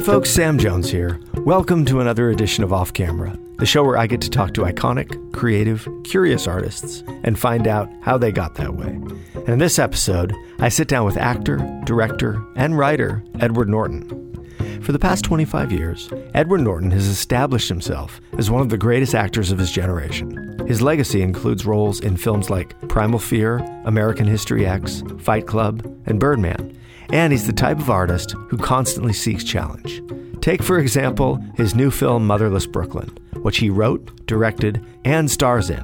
Hey folks, Sam Jones here. Welcome to another edition of Off Camera, the show where I get to talk to iconic, creative, curious artists and find out how they got that way. And in this episode, I sit down with actor, director, and writer Edward Norton. For the past 25 years, Edward Norton has established himself as one of the greatest actors of his generation. His legacy includes roles in films like Primal Fear, American History X, Fight Club, and Birdman and he's the type of artist who constantly seeks challenge. Take, for example, his new film Motherless Brooklyn, which he wrote, directed, and stars in.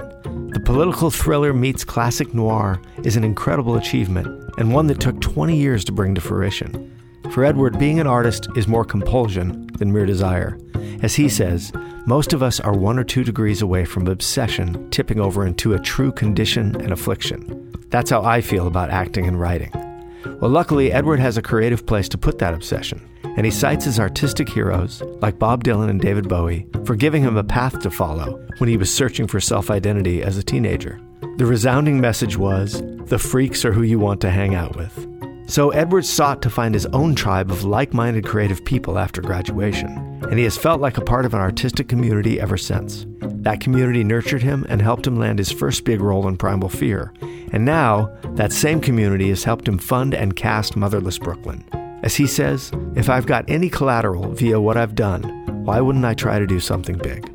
The political thriller meets classic noir is an incredible achievement and one that took 20 years to bring to fruition. For Edward, being an artist is more compulsion than mere desire. As he says, most of us are one or two degrees away from obsession tipping over into a true condition and affliction. That's how I feel about acting and writing. Well, luckily, Edward has a creative place to put that obsession, and he cites his artistic heroes, like Bob Dylan and David Bowie, for giving him a path to follow when he was searching for self identity as a teenager. The resounding message was the freaks are who you want to hang out with. So Edward sought to find his own tribe of like minded creative people after graduation, and he has felt like a part of an artistic community ever since. That community nurtured him and helped him land his first big role in Primal Fear, and now that same community has helped him fund and cast Motherless Brooklyn. As he says, if I've got any collateral via what I've done, why wouldn't I try to do something big?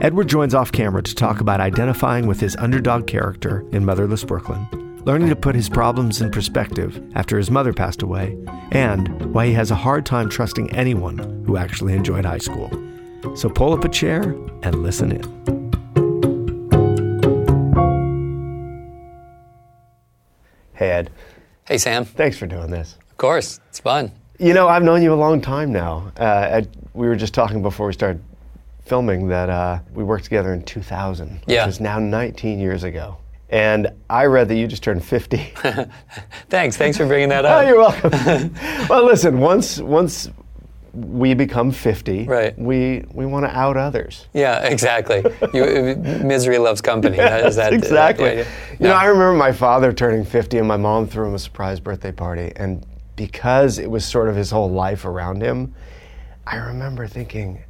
Edward joins off camera to talk about identifying with his underdog character in Motherless Brooklyn learning to put his problems in perspective after his mother passed away, and why he has a hard time trusting anyone who actually enjoyed high school. So pull up a chair and listen in. Hey, Ed. Hey, Sam. Thanks for doing this. Of course, it's fun. You know, I've known you a long time now. Uh, Ed, we were just talking before we started filming that uh, we worked together in 2000, yeah. which is now 19 years ago. And I read that you just turned 50. thanks. Thanks for bringing that oh, up. oh, you're welcome. well, listen, once once we become 50, right. we we want to out others. Yeah, exactly. you, misery loves company. yes, that, exactly. Yeah, yeah. You know, I remember my father turning 50 and my mom threw him a surprise birthday party. And because it was sort of his whole life around him, I remember thinking,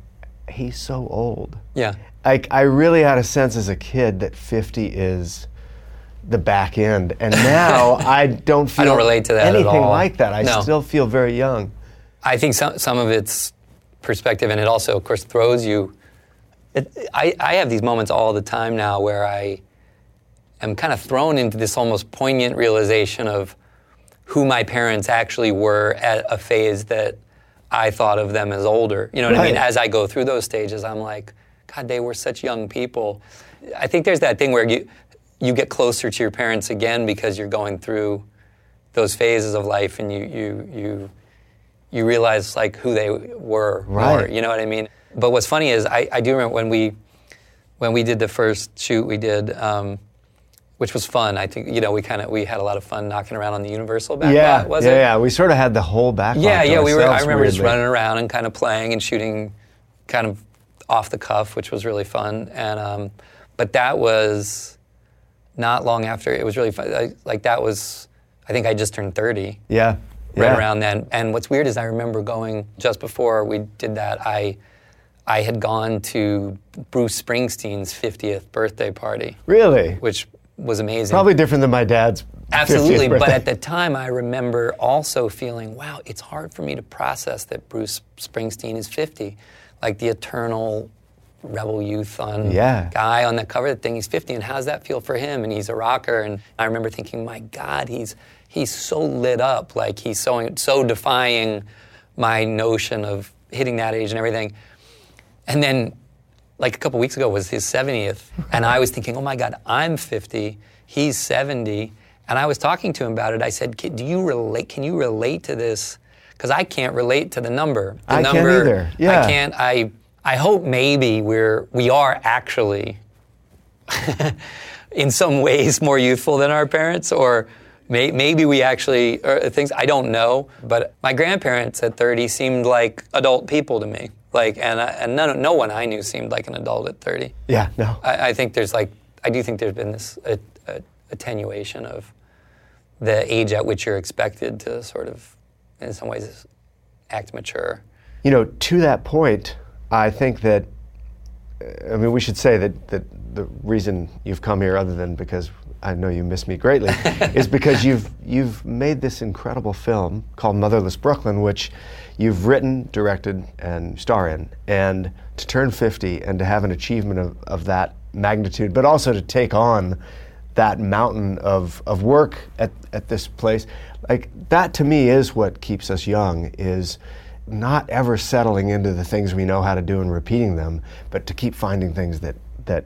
he's so old. Yeah. Like, I really had a sense as a kid that 50 is the back end. And now I don't feel I don't relate to that anything like that. I no. still feel very young. I think some, some of it's perspective, and it also, of course, throws you. It, I, I have these moments all the time now where I am kind of thrown into this almost poignant realization of who my parents actually were at a phase that I thought of them as older. You know what right. I mean? As I go through those stages, I'm like, God, they were such young people. I think there's that thing where you, you get closer to your parents again because you're going through those phases of life and you you you you realize like who they were right. more, you know what I mean? But what's funny is I, I do remember when we when we did the first shoot we did um, which was fun. I think you know we kind of we had a lot of fun knocking around on the Universal back yeah, lot, was yeah, it? Yeah, we sort of had the whole back. Yeah, yeah, we were. I remember weirdly. just running around and kind of playing and shooting, kind of off the cuff, which was really fun. And um, but that was not long after it was really fun. I, like that was, I think I just turned 30. Yeah. Right yeah. around then. And what's weird is I remember going just before we did that. I I had gone to Bruce Springsteen's 50th birthday party. Really? Which was amazing. Probably different than my dad's. Absolutely, but at the time I remember also feeling, wow, it's hard for me to process that Bruce Springsteen is 50. Like the eternal rebel youth on yeah. guy on the cover of the thing. He's 50, and how's that feel for him? And he's a rocker. And I remember thinking, my God, he's he's so lit up, like he's so so defying my notion of hitting that age and everything. And then, like a couple weeks ago, was his 70th, and I was thinking, oh my God, I'm 50, he's 70, and I was talking to him about it. I said, do you relate? Can you relate to this? Because I can't relate to the number. The I number, can't either. Yeah. I can't. I I hope maybe we're we are actually in some ways more youthful than our parents, or may, maybe we actually things I don't know. But my grandparents at 30 seemed like adult people to me. Like, and I, and none, no one I knew seemed like an adult at 30. Yeah, no. I, I think there's like I do think there's been this a, a, attenuation of the age at which you're expected to sort of, in some ways, act mature. You know, to that point, I think that, uh, I mean, we should say that, that the reason you've come here, other than because I know you miss me greatly, is because you've, you've made this incredible film called Motherless Brooklyn, which you've written, directed, and star in. And to turn 50 and to have an achievement of, of that magnitude, but also to take on that mountain of, of work at, at this place, like that to me is what keeps us young, is not ever settling into the things we know how to do and repeating them, but to keep finding things that, that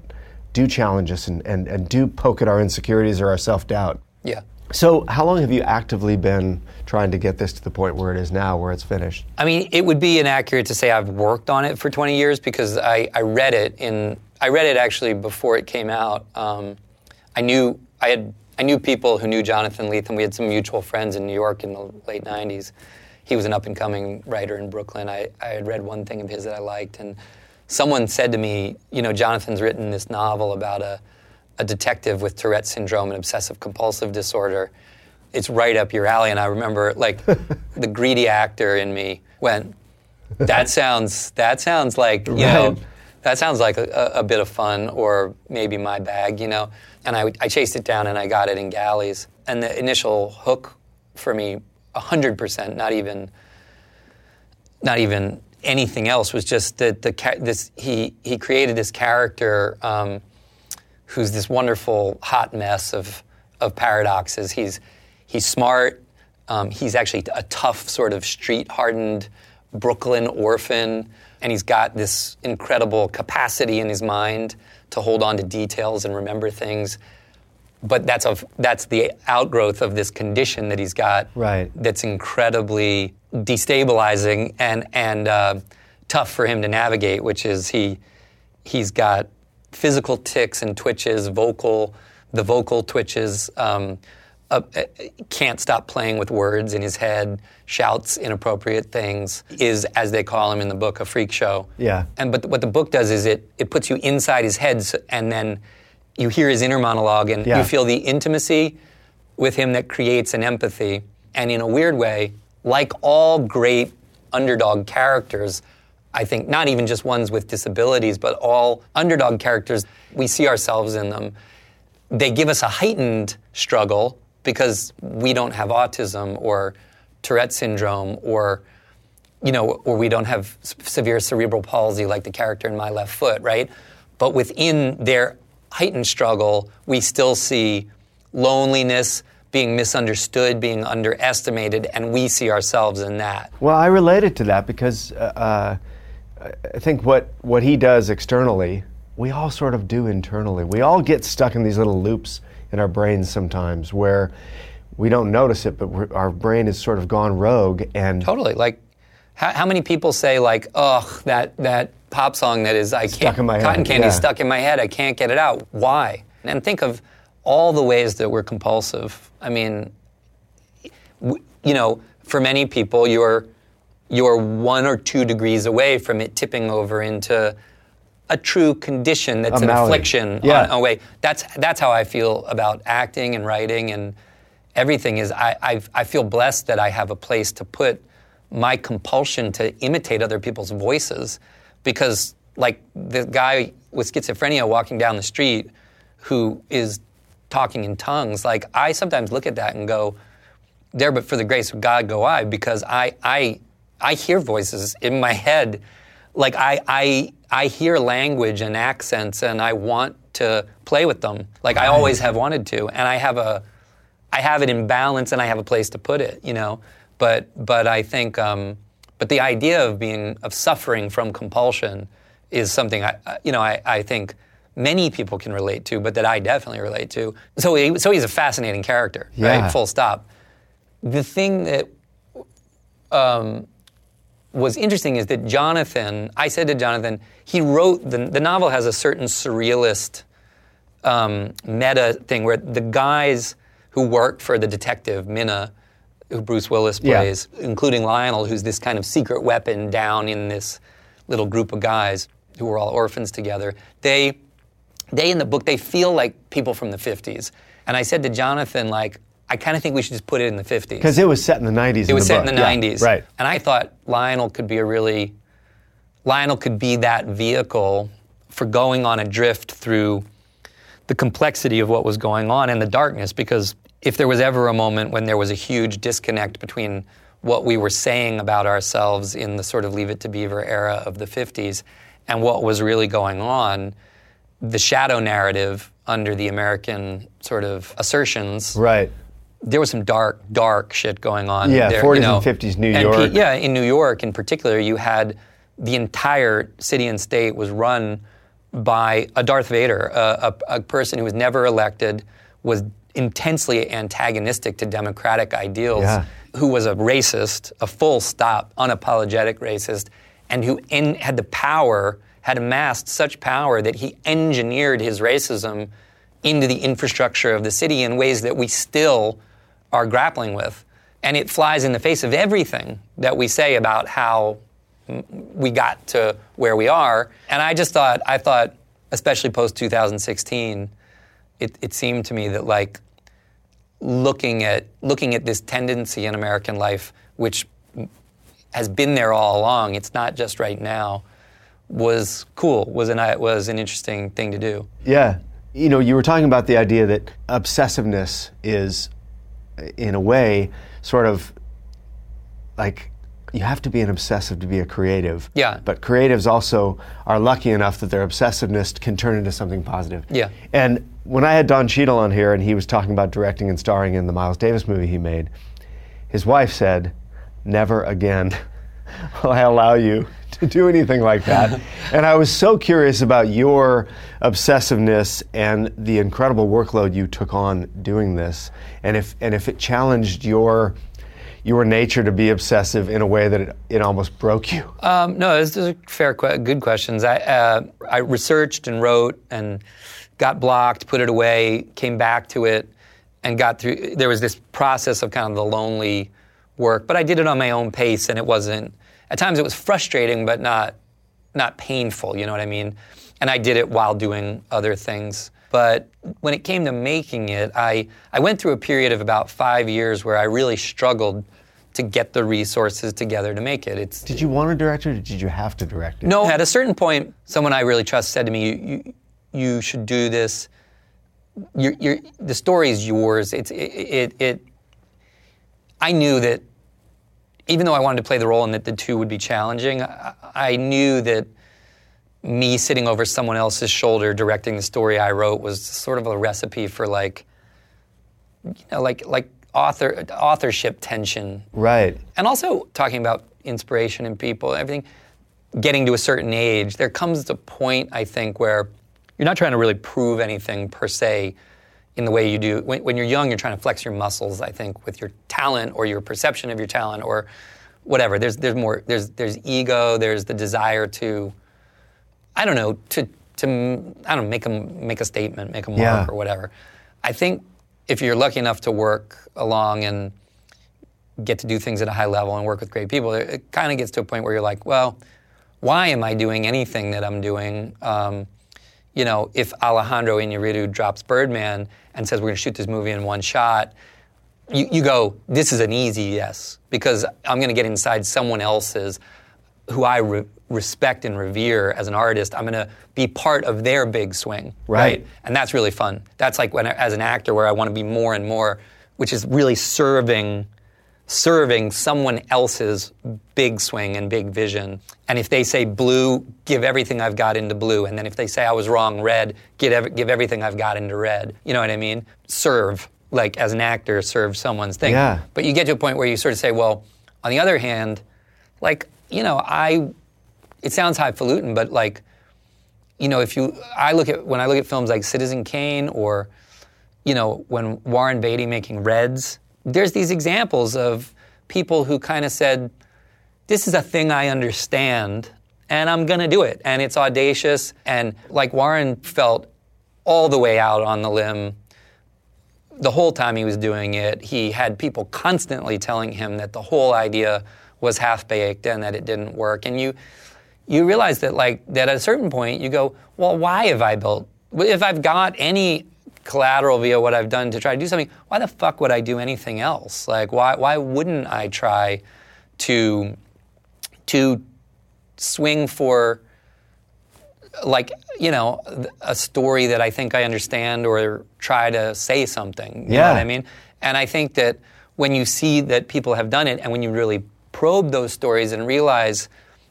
do challenge us and, and, and do poke at our insecurities or our self doubt. Yeah. So, how long have you actively been trying to get this to the point where it is now, where it's finished? I mean, it would be inaccurate to say I've worked on it for 20 years because I, I read it in I read it actually before it came out. Um, I knew I had I knew people who knew Jonathan Lethem. We had some mutual friends in New York in the late 90s. He was an up and coming writer in Brooklyn. I, I had read one thing of his that I liked, and someone said to me, you know, Jonathan's written this novel about a a detective with Tourette syndrome and obsessive compulsive disorder. It's right up your alley. And I remember, like, the greedy actor in me went, "That sounds. That sounds like you Right. know." That sounds like a, a bit of fun, or maybe my bag, you know. And I, I chased it down, and I got it in galleys. And the initial hook for me, hundred percent, not even, not even anything else, was just that the this he he created this character um, who's this wonderful hot mess of of paradoxes. He's he's smart. Um, he's actually a tough, sort of street hardened Brooklyn orphan, and he's got this incredible capacity in his mind to hold on to details and remember things. But that's of that's the outgrowth of this condition that he's got. Right. That's incredibly destabilizing and and uh, tough for him to navigate. Which is he he's got physical tics and twitches, vocal the vocal twitches. Um, uh, can't stop playing with words in his head, shouts inappropriate things, is, as they call him in the book, a freak show. Yeah. And but what the book does is it it puts you inside his head, and then you hear his inner monologue, and Yeah. you feel the intimacy with him that creates an empathy. And in a weird way, like all great underdog characters, I think not even just ones with disabilities, but all underdog characters, we see ourselves in them they give us a heightened struggle because we don't have autism or Tourette syndrome or you know or we don't have severe cerebral palsy like the character in My Left Foot, right? But within their heightened struggle, we still see loneliness, being misunderstood, being underestimated, and we see ourselves in that. Well, I related to that because uh, uh, I think what, what he does externally, we all sort of do internally. We all get stuck in these little loops in our brains sometimes where we don't notice it, but we're, our brain has sort of gone rogue. And Totally. Like, how, how many people say like, "Ugh, that that pop song that is I can't in my head, cotton candy yeah. stuck in my head. I can't get it out. Why?" And think of all the ways that we're compulsive. I mean, you know, for many people, you're you're one or two degrees away from it tipping over into a true condition that's A an malady. affliction Yeah. on a way. That's that's how I feel about acting and writing and everything. Is I I've, I feel blessed that I have a place to put my compulsion to imitate other people's voices, because like the guy with schizophrenia walking down the street who is talking in tongues, like I sometimes look at that and go, there but for the grace of God go I because I I I hear voices in my head. Like I I I hear language and accents and I want to play with them. Like I always have wanted to and I have a I have it in balance and I have a place to put it you know? But but I think um, but the idea of being of suffering from compulsion is something I you know I, I think many people can relate to but that I definitely relate to. So he, so he's a fascinating character Yeah. right full stop. The thing that um, was interesting is that Jonathan, I said to Jonathan, he wrote, the, the novel has a certain surrealist um, meta thing where the guys who work for the detective, Minna, who Bruce Willis Yeah. plays, including Lionel, who's this kind of secret weapon down in this little group of guys who were all orphans together, they, they in the book, they feel like people from the 50s. And I said to Jonathan, like, I kind of think we should just put it in the 50s. Because it was set in the 90s. It was set book. in the yeah, 90s. Right. And I thought Lionel could be a really, Lionel could be that vehicle for going on a drift through the complexity of what was going on and the darkness. Because if there was ever a moment when there was a huge disconnect between what we were saying about ourselves in the sort of Leave It to Beaver era of the 50s and what was really going on, the shadow narrative under the American sort of assertions Right. there was some dark, dark shit going on. Yeah, there, 40s you know. and 50s New And York. yeah, in New York in particular, you had the entire city and state was run by a Darth Vader, a, a, a person who was never elected, was intensely antagonistic to democratic ideals, Yeah. who was a racist, a full stop, unapologetic racist, and who en- had the power, had amassed such power that he engineered his racism into the infrastructure of the city in ways that we still are grappling with. And it flies in the face of everything that we say about how we got to where we are. And I just thought, I thought, especially post 2016, it, it seemed to me that like looking at looking at this tendency in American life, which has been there all along, it's not just right now, was cool. Was an was an interesting thing to do. Yeah. You know, you were talking about the idea that obsessiveness is, in a way, sort of like you have to be an obsessive to be a creative. Yeah. But creatives also are lucky enough that their obsessiveness can turn into something positive. Yeah. And when I had Don Cheadle on here and he was talking about directing and starring in the Miles Davis movie he made, his wife said, Never again will I allow you to do anything like that. and I was so curious about your obsessiveness and the incredible workload you took on doing this, and if and if it challenged your your nature to be obsessive in a way that it, it almost broke you. Um, no, those are fair, good questions. I, uh, I researched and wrote and got blocked, put it away, came back to it, and got through. There was this process of kind of the lonely work, but I did it on my own pace, and it wasn't. At times, it was frustrating, but not not painful. You know what I mean? And I did it while doing other things. But when it came to making it, I, I went through a period of about five years where I really struggled to get the resources together to make it. It's Did you want a director or did you have to direct it? no, at a certain point, someone I really trust said to me, "You, you, you should do this. You're, you're, the story is yours." It's it, it, it. I knew that, even though I wanted to play the role and that the two would be challenging, I, I knew that me sitting over someone else's shoulder directing the story I wrote was sort of a recipe for like, you know, like like author authorship tension Right. and also talking about inspiration in people, everything, getting to a certain age, there comes a point, I think, where you're not trying to really prove anything per se in the way you do. When, when you're young, you're trying to flex your muscles, I think, with your talent or your perception of your talent or whatever. There's, there's more, there's, there's ego, there's the desire to, I don't know, to, to I don't know, make a, make a statement, make a mark Yeah. or whatever. I think if you're lucky enough to work along and get to do things at a high level and work with great people, it, it kind of gets to a point where you're like, well, why am I doing anything that I'm doing? Um, you know, if Alejandro Iñárritu drops Birdman and says we're going to shoot this movie in one shot, you, you go, this is an easy yes because I'm going to get inside someone else's who I re- respect and revere as an artist. I'm going to be part of their big swing, Right. And that's really fun. That's like when, I- as an actor, where I want to be more and more, which is really serving serving someone else's big swing and big vision. And if they say blue, give everything I've got into blue. And then if they say I was wrong, red, give, ev- give everything I've got into red. You know what I mean? Serve, like as an actor, serve someone's thing. Yeah. But you get to a point where you sort of say, well, on the other hand, like, you know, I, it sounds highfalutin, but like, you know, if you, I look at, when I look at films like Citizen Kane or, you know, when Warren Beatty making Reds, there's these examples of people who kind of said, this is a thing I understand and I'm going to do it. And it's audacious. And like Warren felt all the way out on the limb the whole time he was doing it. He had people constantly telling him that the whole idea was half baked and that it didn't work. And you, you realize that like that at a certain point you go, well, why have I built? If I've got any collateral via what I've done to try to do something, why the fuck would I do anything else? Like, why, why wouldn't I try to, to swing for, like, you know, a story that I think I understand or try to say something? You Yeah. know what I mean? And I think that when you see that people have done it and when you really probe those stories and realize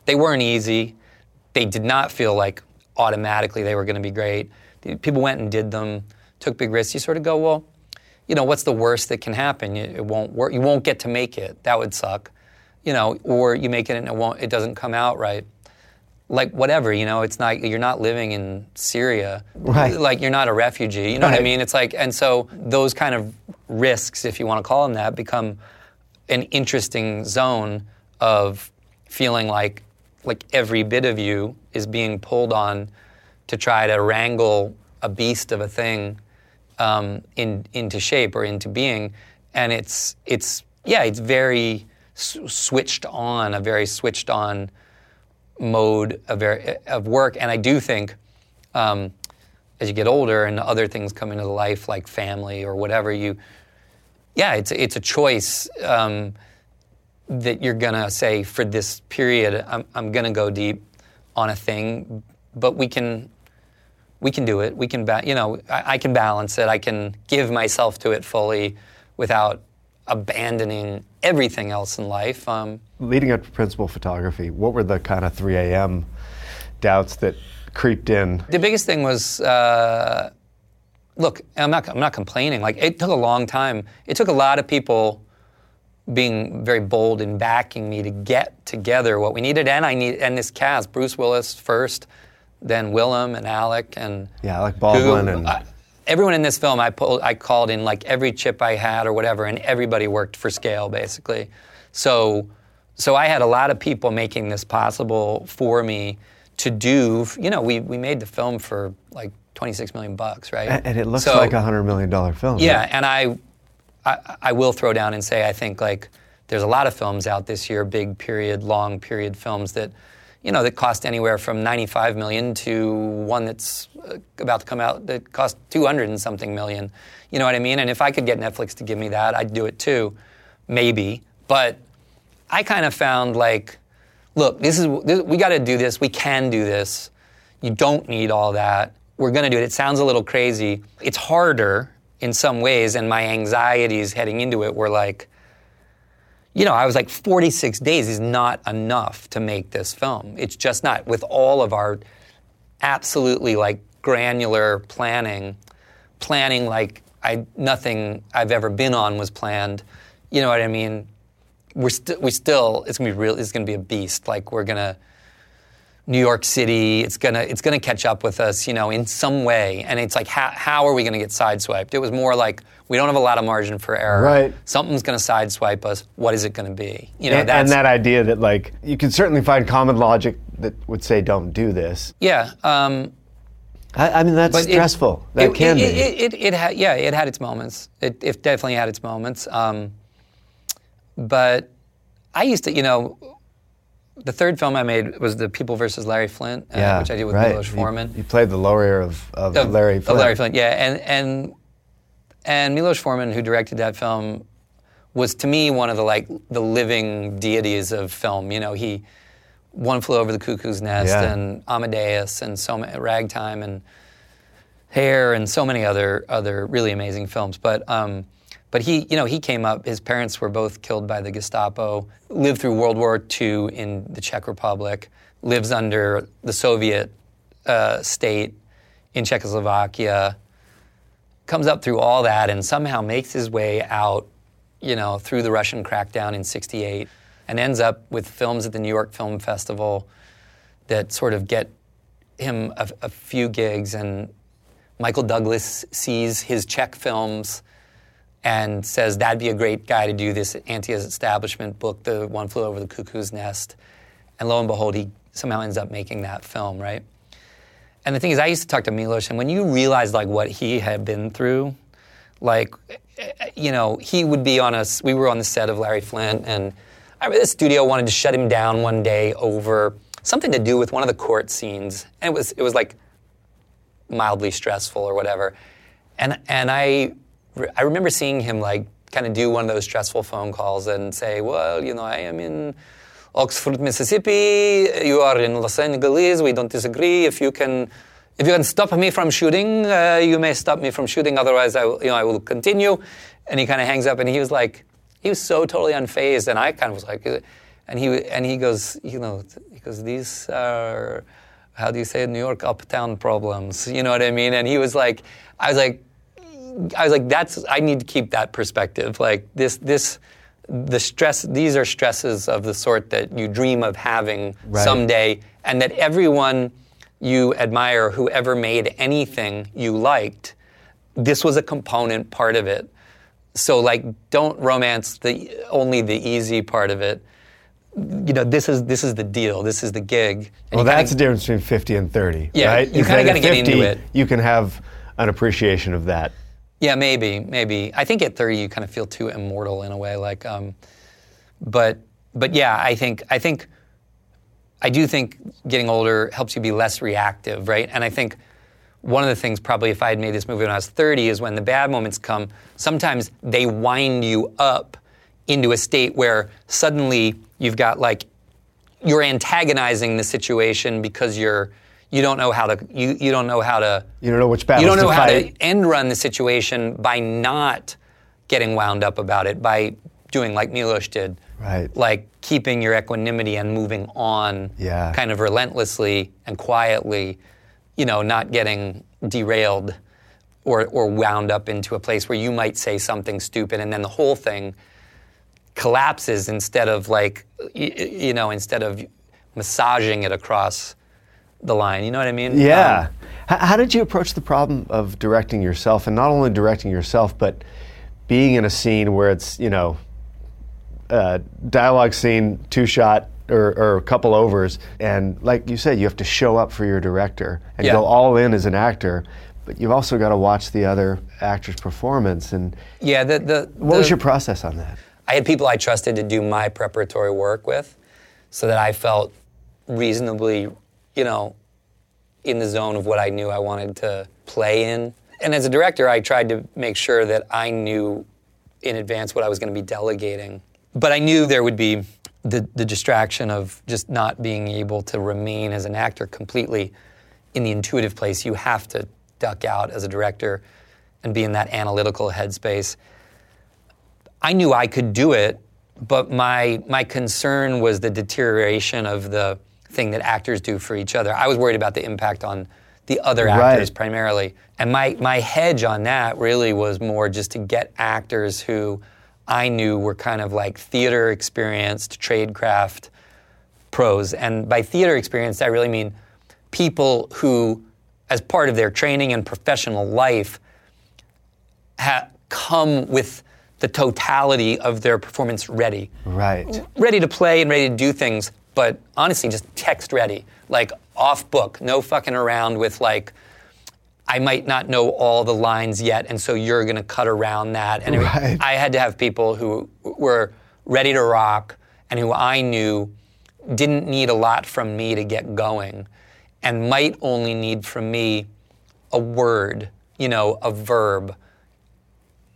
they weren't easy, they did not feel like automatically they were going to be great. People went and did them, took big risks. You sort of go, well, you know, what's the worst that can happen? You- It won't work. You won't get to make it. That would suck. You know, or you make it and it won't. It doesn't come out right. Like whatever, you know, it's not. You're not living in Syria. Right. Like you're not a refugee. You know what I mean? It's like, and so those kind of risks, if you want to call them that, become an interesting zone of feeling like like every bit of you is being pulled on to try to wrangle a beast of a thing um, in, into shape or into being, and it's it's yeah, it's very s- switched on, a very switched on mode of, very, of work, and I do think. Um, as you get older and other things come into the life like family or whatever you yeah it's it's a choice um, that you're gonna say for this period I'm, I'm gonna go deep on a thing but we can we can do it we can ba- you know I, I can balance it I can give myself to it fully without abandoning everything else in life um, Leading up to principal photography, what were the kind of 3 a.m. doubts that creeped in? The biggest thing was, uh, look, I'm not, I'm not complaining. Like it took a long time. It took a lot of people being very bold in backing me to get together what we needed, and I need, and this cast, Bruce Willis first, then Willem and Alec and Yeah, like Baldwin who- and I- everyone in this film, I pulled, I called in like every chip I had or whatever, and everybody worked for scale basically. So, so I had a lot of people making this possible for me to do. You know, we we made the film for like 26 million bucks, right? and it looks So- like a hundred million dollar film. yeah, and I, I, will throw down and say I think like there's a lot of films out this year, big period, long period films that, you know, that cost anywhere from 95 million to one that's uh, about to come out that cost 200 and something million. You know what I mean? And if I could get Netflix to give me that, I'd do it too, maybe. But I kind of found like, look, this is this, we got to do this. We can do this. You don't need all that. We're going to do it. It sounds a little crazy. It's harder in some ways, and my anxieties heading into it were like, you know, I was like, 46 days is not enough to make this film. It's just not. With all of our absolutely like granular planning, planning like I nothing I've ever been on was planned. You know what I mean? We're still we still it's gonna be real. It's gonna be a beast. Like we're gonna New York City. It's gonna it's gonna catch up with us, you know, in some way. And it's like how how are we gonna get sideswiped? It was more like we don't have a lot of margin for error. Right. Something's gonna sideswipe us. What is it gonna be? You know, and, that's and that idea that like you can certainly find common logic that would say don't do this. yeah. Um, I, I mean that's But it- stressful. that it, can it, be. It, it, it, had, yeah, it had its moments. It, it definitely had its moments. Um, but I used to, you know, the third film I made was the People versus Larry Flynt, uh, yeah, which I did with right. Milos Forman. You, played the lawyer of, of, Of- Larry of Flynt. Larry Flynt, yeah, and and and Milos Forman, who directed that film, was to me one of the like the living deities of film. You know, he one flew over the cuckoo's nest Yeah. and Amadeus and so many Ragtime and Hair and so many other other really amazing films. But um, but he you know he came up. His parents were both killed by the Gestapo. Lived through World War II in the Czech Republic. Lives under the Soviet uh, state in Czechoslovakia. Comes up through all that and somehow makes his way out, you know, through the Russian crackdown in '68, and ends up with films at the New York Film Festival that sort of get him a, a few gigs and Michael Douglas sees his Czech films and says that'd be a great guy to do this anti-establishment book, The One Flew Over the Cuckoo's Nest. And lo and behold, he somehow ends up making that film, right? And the thing is, I used to talk to Milos, and when you realize like what he had been through, like, eh, you know, he would be on us. We were on the set of Larry Flynt, and I remember the studio wanted to shut him down one day over something to do with one of the court scenes, and it was it was like mildly stressful or whatever. And and I I remember seeing him like kind of do one of those stressful phone calls and say, well, you know, I am in Oxford, Mississippi. You are in Los Angeles. We don't disagree. If you can, if you can stop me from shooting, uh, you may stop me from shooting. Otherwise, I, will, you know, I will continue. And he kind of hangs up, and he was like, he was so totally unfazed, and I kind of was like, and he and he goes, you know, because these are, how do you say, it, New York uptown problems. You know what I mean? And he was like, I was like, I was like, that's I need to keep that perspective. Like this, this the stress these are stresses of the sort that you dream of having right. someday and that everyone you admire whoever made anything you liked this was a component part of it so like don't romance the only the easy part of it you know this is this is the deal this is the gig and well that's kinda, the difference between 50 and 30 yeah right? you kind of got to get into it you can have an appreciation of that yeah, maybe, maybe. I think at 30 you kind of feel too immortal in a way. Like, um, but but yeah, I think I think I do think getting older helps you be less reactive, right? And I think one of the things probably if I had made this movie when I was 30 is when the bad moments come, sometimes they wind you up into a state where suddenly you've got like you're antagonizing the situation because you're you don't know how to you, you don't know how to you don't know which battles you don't know to how fight. to end run the situation by not getting wound up about it by doing like Milos did right like keeping your equanimity and moving on yeah. kind of relentlessly and quietly you know not getting derailed or or wound up into a place where you might say something stupid and then the whole thing collapses instead of like you, you know instead of massaging it across the line. You know what I mean? Yeah. Um, how, how did you approach the problem of directing yourself, and not only directing yourself, but being in a scene where it's you know, uh, dialogue scene, two shot or, or, a couple overs, and like you said, you have to show up for your director and yeah. go all in as an actor. But you've also got to watch the other actor's performance. And yeah, the, the what the, was your process on that? I had people I trusted to do my preparatory work with, so that I felt reasonably you know, in the zone of what I knew I wanted to play in. And as a director, I tried to make sure that I knew in advance what I was going to be delegating. But I knew there would be the, the distraction of just not being able to remain as an actor completely in the intuitive place. You have to duck out as a director and be in that analytical headspace. I knew I could do it, but my my concern was the deterioration of the thing that actors do for each other. I was worried about the impact on the other actors right. primarily. And my, my hedge on that really was more just to get actors who I knew were kind of like theater experienced, tradecraft pros. And by theater experienced, I really mean people who, as part of their training and professional life, ha- come with the totality of their performance ready. Right. Ready to play and ready to do things but honestly, just text ready, like off book, no fucking around with like, I might not know all the lines yet, and so you're going to cut around that. And right. I had to have people who were ready to rock and who I knew didn't need a lot from me to get going and might only need from me a word, you know, a verb,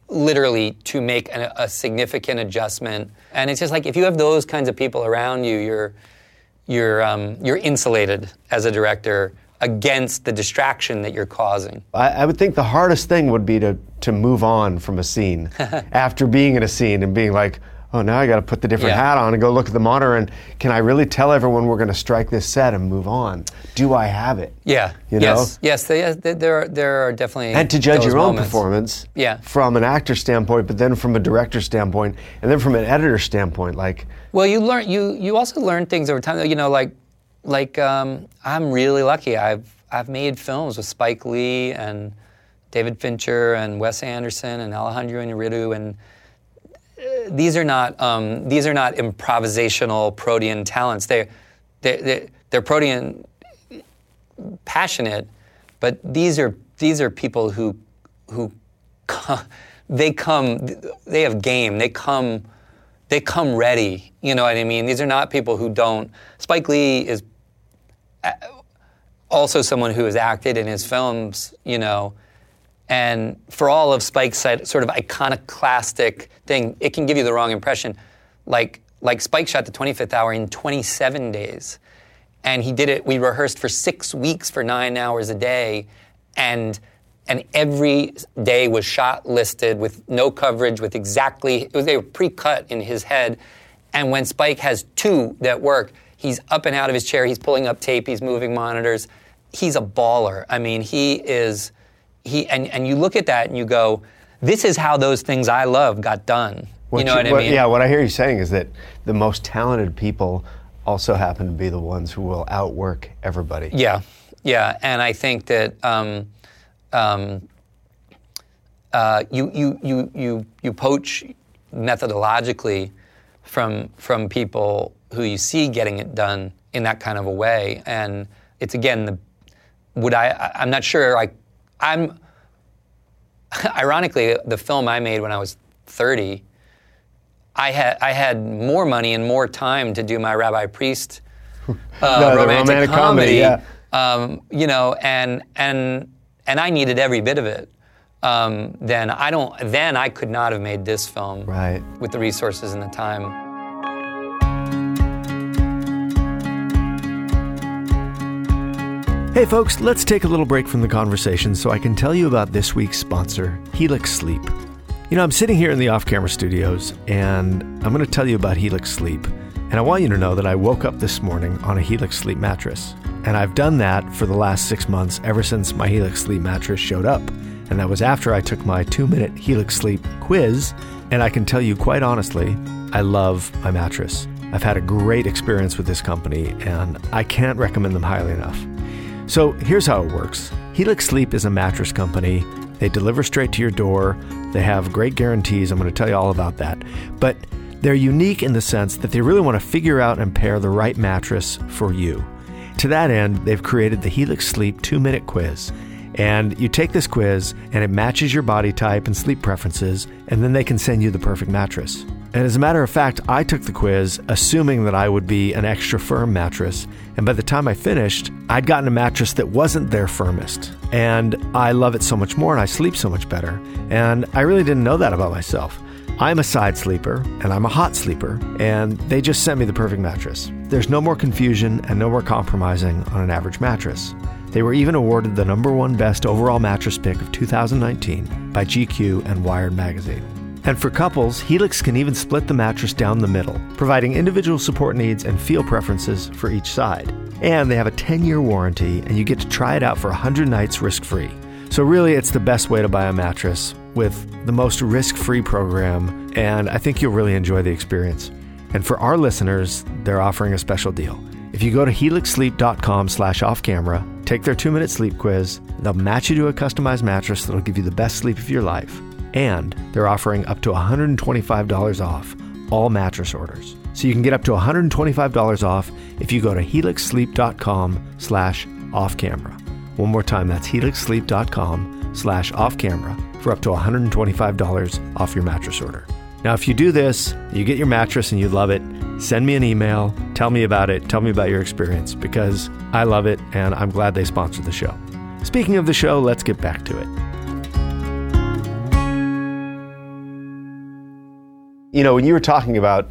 literally to make a, a significant adjustment. And it's just like if you have those kinds of people around you, you're you're, um, you're insulated as a director against the distraction that you're causing. I, I, would think the hardest thing would be to, to move on from a scene after being in a scene and being like, oh, now I got to put the different yeah. hat on and go look at the monitor and can I really tell everyone we're going to strike this set and move on? Do I have it? Yeah. You yes. know? Yes. They, there are there are definitely and to judge your moments. own performance. Yeah. From an actor standpoint, but then from a director standpoint, and then from an editor standpoint, like. Well, you learn you you also learn things over time. You know, like like um, I'm really lucky. I've I've made films with Spike Lee and David Fincher and Wes Anderson and Alejandro Inarritu and these are not um, these are not improvisational protean talents. They they they they're protean passionate, but these are these are people who who they come they have game. They come they come ready. You know what I mean? These are not people who don't. Spike Lee is also someone who has acted in his films. You know And for all of Spike's sort of iconoclastic thing, it can give you the wrong impression. Like, like Spike shot the 25th hour in 27 days. And he did it, we rehearsed for six weeks for nine hours a day. And and every day was shot listed with no coverage, with exactly, was, they were pre cut in his head. And when Spike has two that work, he's up and out of his chair, he's pulling up tape, he's moving monitors. He's a baller. I mean, he is, he, and, and you look at that and you go, this is how those things I love got done. What you know you, what, I mean? Yeah, what I hear you saying is that the most talented people also happen to be the ones who will outwork everybody. Yeah, yeah. And I think that, um, um, uh, you, you, you, you, you poach methodologically from, from people who you see getting it done in that kind of a way. And it's again, the, would I, I'm not sure, I, I'm, ironically, the film I made when I was 30, I had, I had more money and more time to do my Rabbi Priest uh, no, romantic, romantic, comedy. comedy yeah. um, you know, and, and and I needed every bit of it. Um, then I don't. Then I could not have made this film right. with the resources and the time. Hey folks, let's take a little break from the conversation so I can tell you about this week's sponsor, Helix Sleep. You know, I'm sitting here in the off camera studios and I'm going to tell you about Helix Sleep. And I want you to know that I woke up this morning on a Helix Sleep mattress. And I've done that for the last six months, ever since my Helix Sleep mattress showed up. And that was after I took my two minute Helix Sleep quiz. And I can tell you quite honestly, I love my mattress. I've had a great experience with this company, and I can't recommend them highly enough. So here's how it works Helix Sleep is a mattress company. They deliver straight to your door. They have great guarantees. I'm going to tell you all about that. But they're unique in the sense that they really want to figure out and pair the right mattress for you. To that end, they've created the Helix Sleep two minute quiz. And you take this quiz, and it matches your body type and sleep preferences, and then they can send you the perfect mattress. And as a matter of fact, I took the quiz assuming that I would be an extra firm mattress. And by the time I finished, I'd gotten a mattress that wasn't their firmest. And I love it so much more, and I sleep so much better. And I really didn't know that about myself. I'm a side sleeper and I'm a hot sleeper, and they just sent me the perfect mattress. There's no more confusion and no more compromising on an average mattress. They were even awarded the number one best overall mattress pick of 2019 by GQ and Wired magazine. And for couples, Helix can even split the mattress down the middle, providing individual support needs and feel preferences for each side. And they have a 10 year warranty, and you get to try it out for 100 nights risk free. So, really, it's the best way to buy a mattress with the most risk free program, and I think you'll really enjoy the experience. And for our listeners, they're offering a special deal. If you go to helixsleep.com slash off camera, take their two minute sleep quiz, they'll match you to a customized mattress that'll give you the best sleep of your life. And they're offering up to $125 off all mattress orders. So you can get up to $125 off if you go to helixsleep.com slash off camera. One more time, that's helixsleep.com slash off camera for up to $125 off your mattress order. Now, if you do this, you get your mattress and you love it, send me an email, tell me about it, tell me about your experience because I love it and I'm glad they sponsored the show. Speaking of the show, let's get back to it. You know, when you were talking about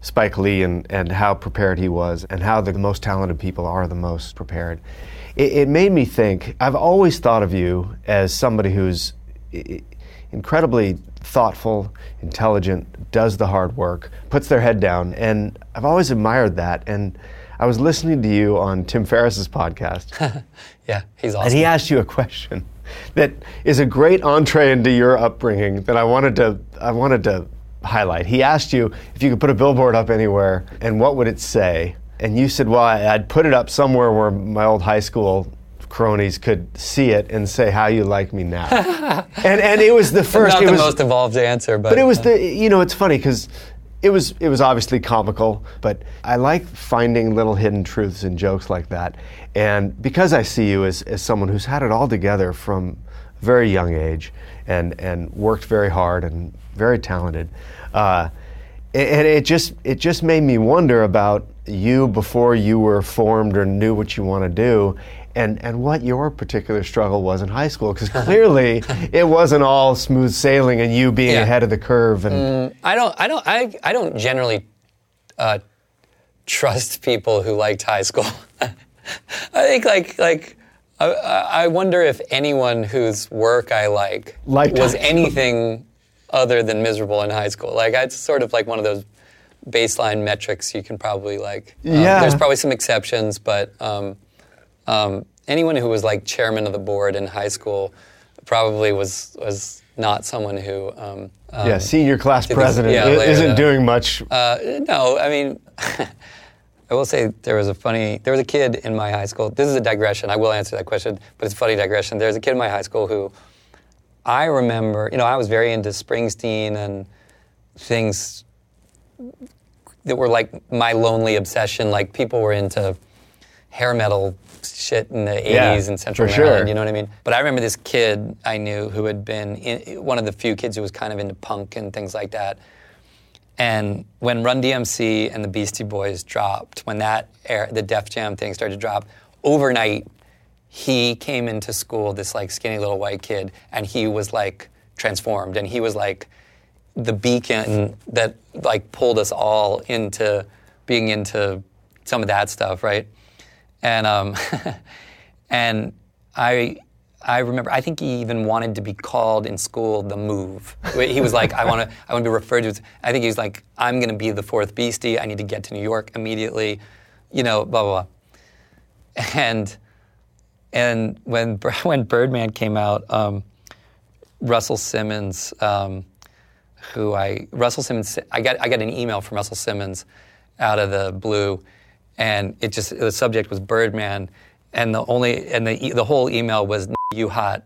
Spike Lee and, and how prepared he was and how the most talented people are the most prepared, it, it made me think. I've always thought of you as somebody who's incredibly thoughtful, intelligent, does the hard work, puts their head down, and I've always admired that. And I was listening to you on Tim Ferriss's podcast. yeah, he's awesome. And he asked you a question that is a great entree into your upbringing that I wanted to I wanted to highlight. He asked you if you could put a billboard up anywhere and what would it say? And you said, "Well, I'd put it up somewhere where my old high school cronies could see it and say how you like me now. and and it was the first. Not it the was, most evolved answer, but but it was the uh, you know it's funny because. It was it was obviously comical, but I like finding little hidden truths in jokes like that. And because I see you as, as someone who's had it all together from a very young age and, and worked very hard and very talented, uh, and it just it just made me wonder about you before you were formed or knew what you want to do and, and what your particular struggle was in high school, because clearly it wasn't all smooth sailing and you being Yeah. ahead of the curve. And I don't. I don't. I. I don't generally uh, trust people who liked high school. I think like like. I, I I wonder if anyone whose work I like Liked was anything other than miserable in high school. Like it's sort of like one of those baseline metrics you can probably like. um, Yeah. There's probably some exceptions, but um, um, anyone who was like chairman of the board in high school probably was was not someone who. Um, um, yeah, senior class this- president yeah, isn't doing much. uh, no, I mean, I will say there was a funny. There was a kid in my high school. This is a digression. I will answer that question, but it's a funny digression. There's a kid in my high school who I remember. You know, I was very into Springsteen and things that were like my lonely obsession. Like people were into hair metal shit in the 80s Yeah, in Central for sure. Maryland. You know what I mean? But I remember this kid I knew who had been in, one of the few kids who was kind of into punk and things like that. And when Run DMC and the Beastie Boys dropped, when that era, the Def Jam thing started to drop, overnight he came into school, this like skinny little white kid, and he was like transformed, and he was like the beacon that like pulled us all into being into some of that stuff, right? And um, and I I remember I think he even wanted to be called in school the move. He was like I want to I want to be referred to as I think he was like I'm going to be the fourth beastie. I need to get to New York immediately. You know, blah blah blah. And and when when Birdman came out, um, Russell Simmons, um, who I Russell Simmons, I got I got an email from Russell Simmons out of the blue, and it just the subject was Birdman, and the only and the the whole email was you hot.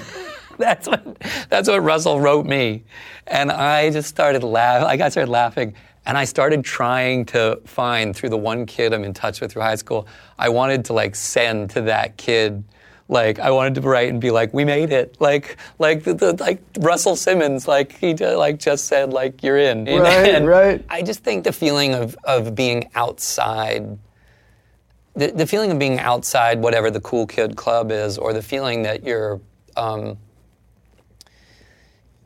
that's what that's what Russell wrote me, and I just started laughing. I got started laughing, and I started trying to find through the one kid I'm in touch with through high school. I wanted to like send to that kid. Like I wanted to write and be like, "We made it!" Like, like the, the like Russell Simmons, like he like just said, like you're in. Right, And right. I just think the feeling of of being outside the, the feeling of being outside whatever the cool kid club is, or the feeling that you're, um,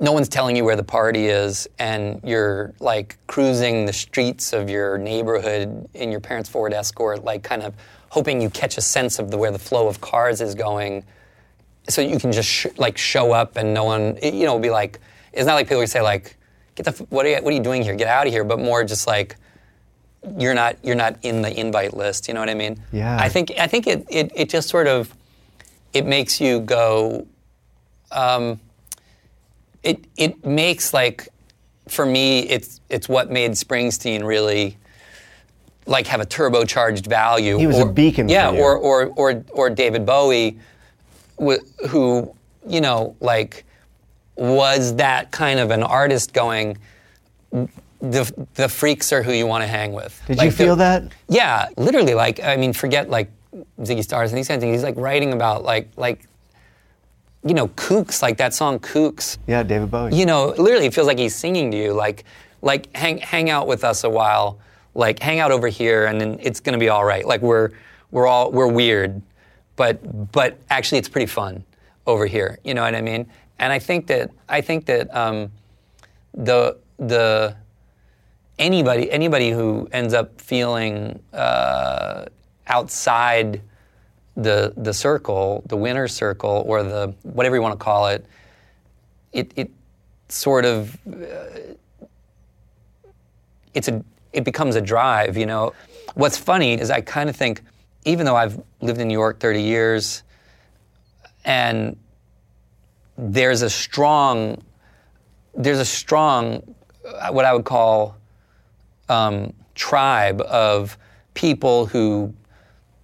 no one's telling you where the party is, and you're like cruising the streets of your neighborhood in your parents' Ford Escort, like kind of hoping you catch a sense of the, where the flow of cars is going, so you can just sh- like show up and no one, you know, be like, it's not like people would say like, get the, f- what are you, what are you doing here? Get out of here, but more just like you're not you're not in the invite list. You know what I mean? Yeah. I think I think it it, it just sort of it makes you go. Um, it it makes like for me it's it's what made Springsteen really like have a turbocharged value. He was a beacon for Yeah, or or or or David Bowie, wh- who you know like was that kind of an artist going. The, the freaks are who you want to hang with. Did Like, you feel the- that? yeah, literally. Like, I mean, forget like Ziggy Stardust and these kinds of things. He's like writing about like like you know kooks, like that song "Kooks." Yeah, David Bowie. You know, literally, it feels like he's singing to you. Like like hang hang out with us a while. Like hang out over here, and then it's gonna be all right. Like we're we're all we're weird, but but actually it's pretty fun over here. You know what I mean? And I think that I think that um, the the anybody anybody who ends up feeling uh, outside the the circle, the winner's circle, or the whatever you want to call it, it it sort of uh, it's a it becomes a drive. You know, what's funny is I kind of think even though I've lived in New York 30 years, and there's a strong there's a strong uh, what I would call um, tribe of people who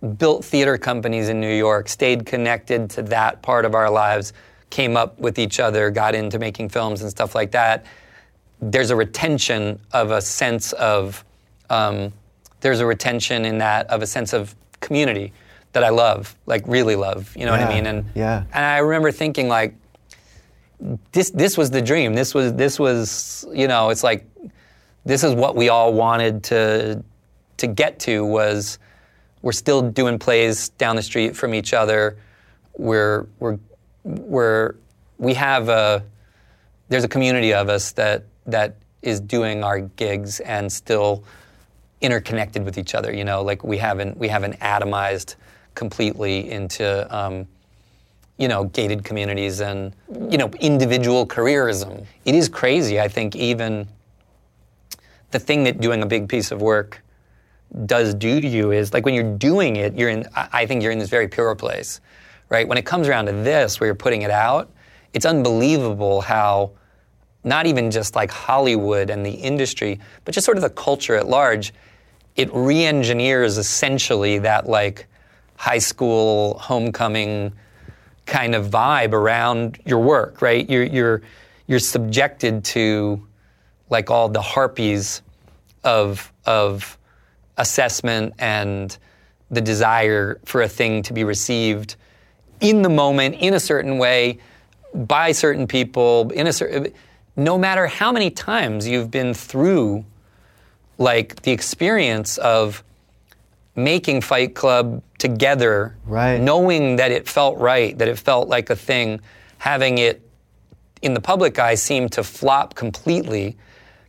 built theater companies in New York, stayed connected to that part of our lives, came up with each other, got into making films and stuff like that. There's a retention of a sense of, um, there's a retention in that of a sense of community that I love, like really love. You know what I mean? And yeah. and I remember thinking like, this this was the dream. This was this was you know it's like this is what we all wanted to to get to was we're still doing plays down the street from each other. We're we're we're we have a there's a community of us that that is doing our gigs and still interconnected with each other. You know, like we haven't we haven't atomized completely into um, you know gated communities and you know individual careerism. It is crazy. I think even the thing that doing a big piece of work does do to you is like when you're doing it, you're in. I think you're in this very pure place, right? When it comes around to this, where you're putting it out, it's unbelievable how not even just like Hollywood and the industry, but just sort of the culture at large, it re-engineers essentially that like high school homecoming kind of vibe around your work, right? You're you're you're subjected to like all the harpies of of assessment and the desire for a thing to be received in the moment in a certain way by certain people in a certain no matter how many times you've been through like the experience of making fight club together right. knowing that it felt right that it felt like a thing having it in the public eye seem to flop completely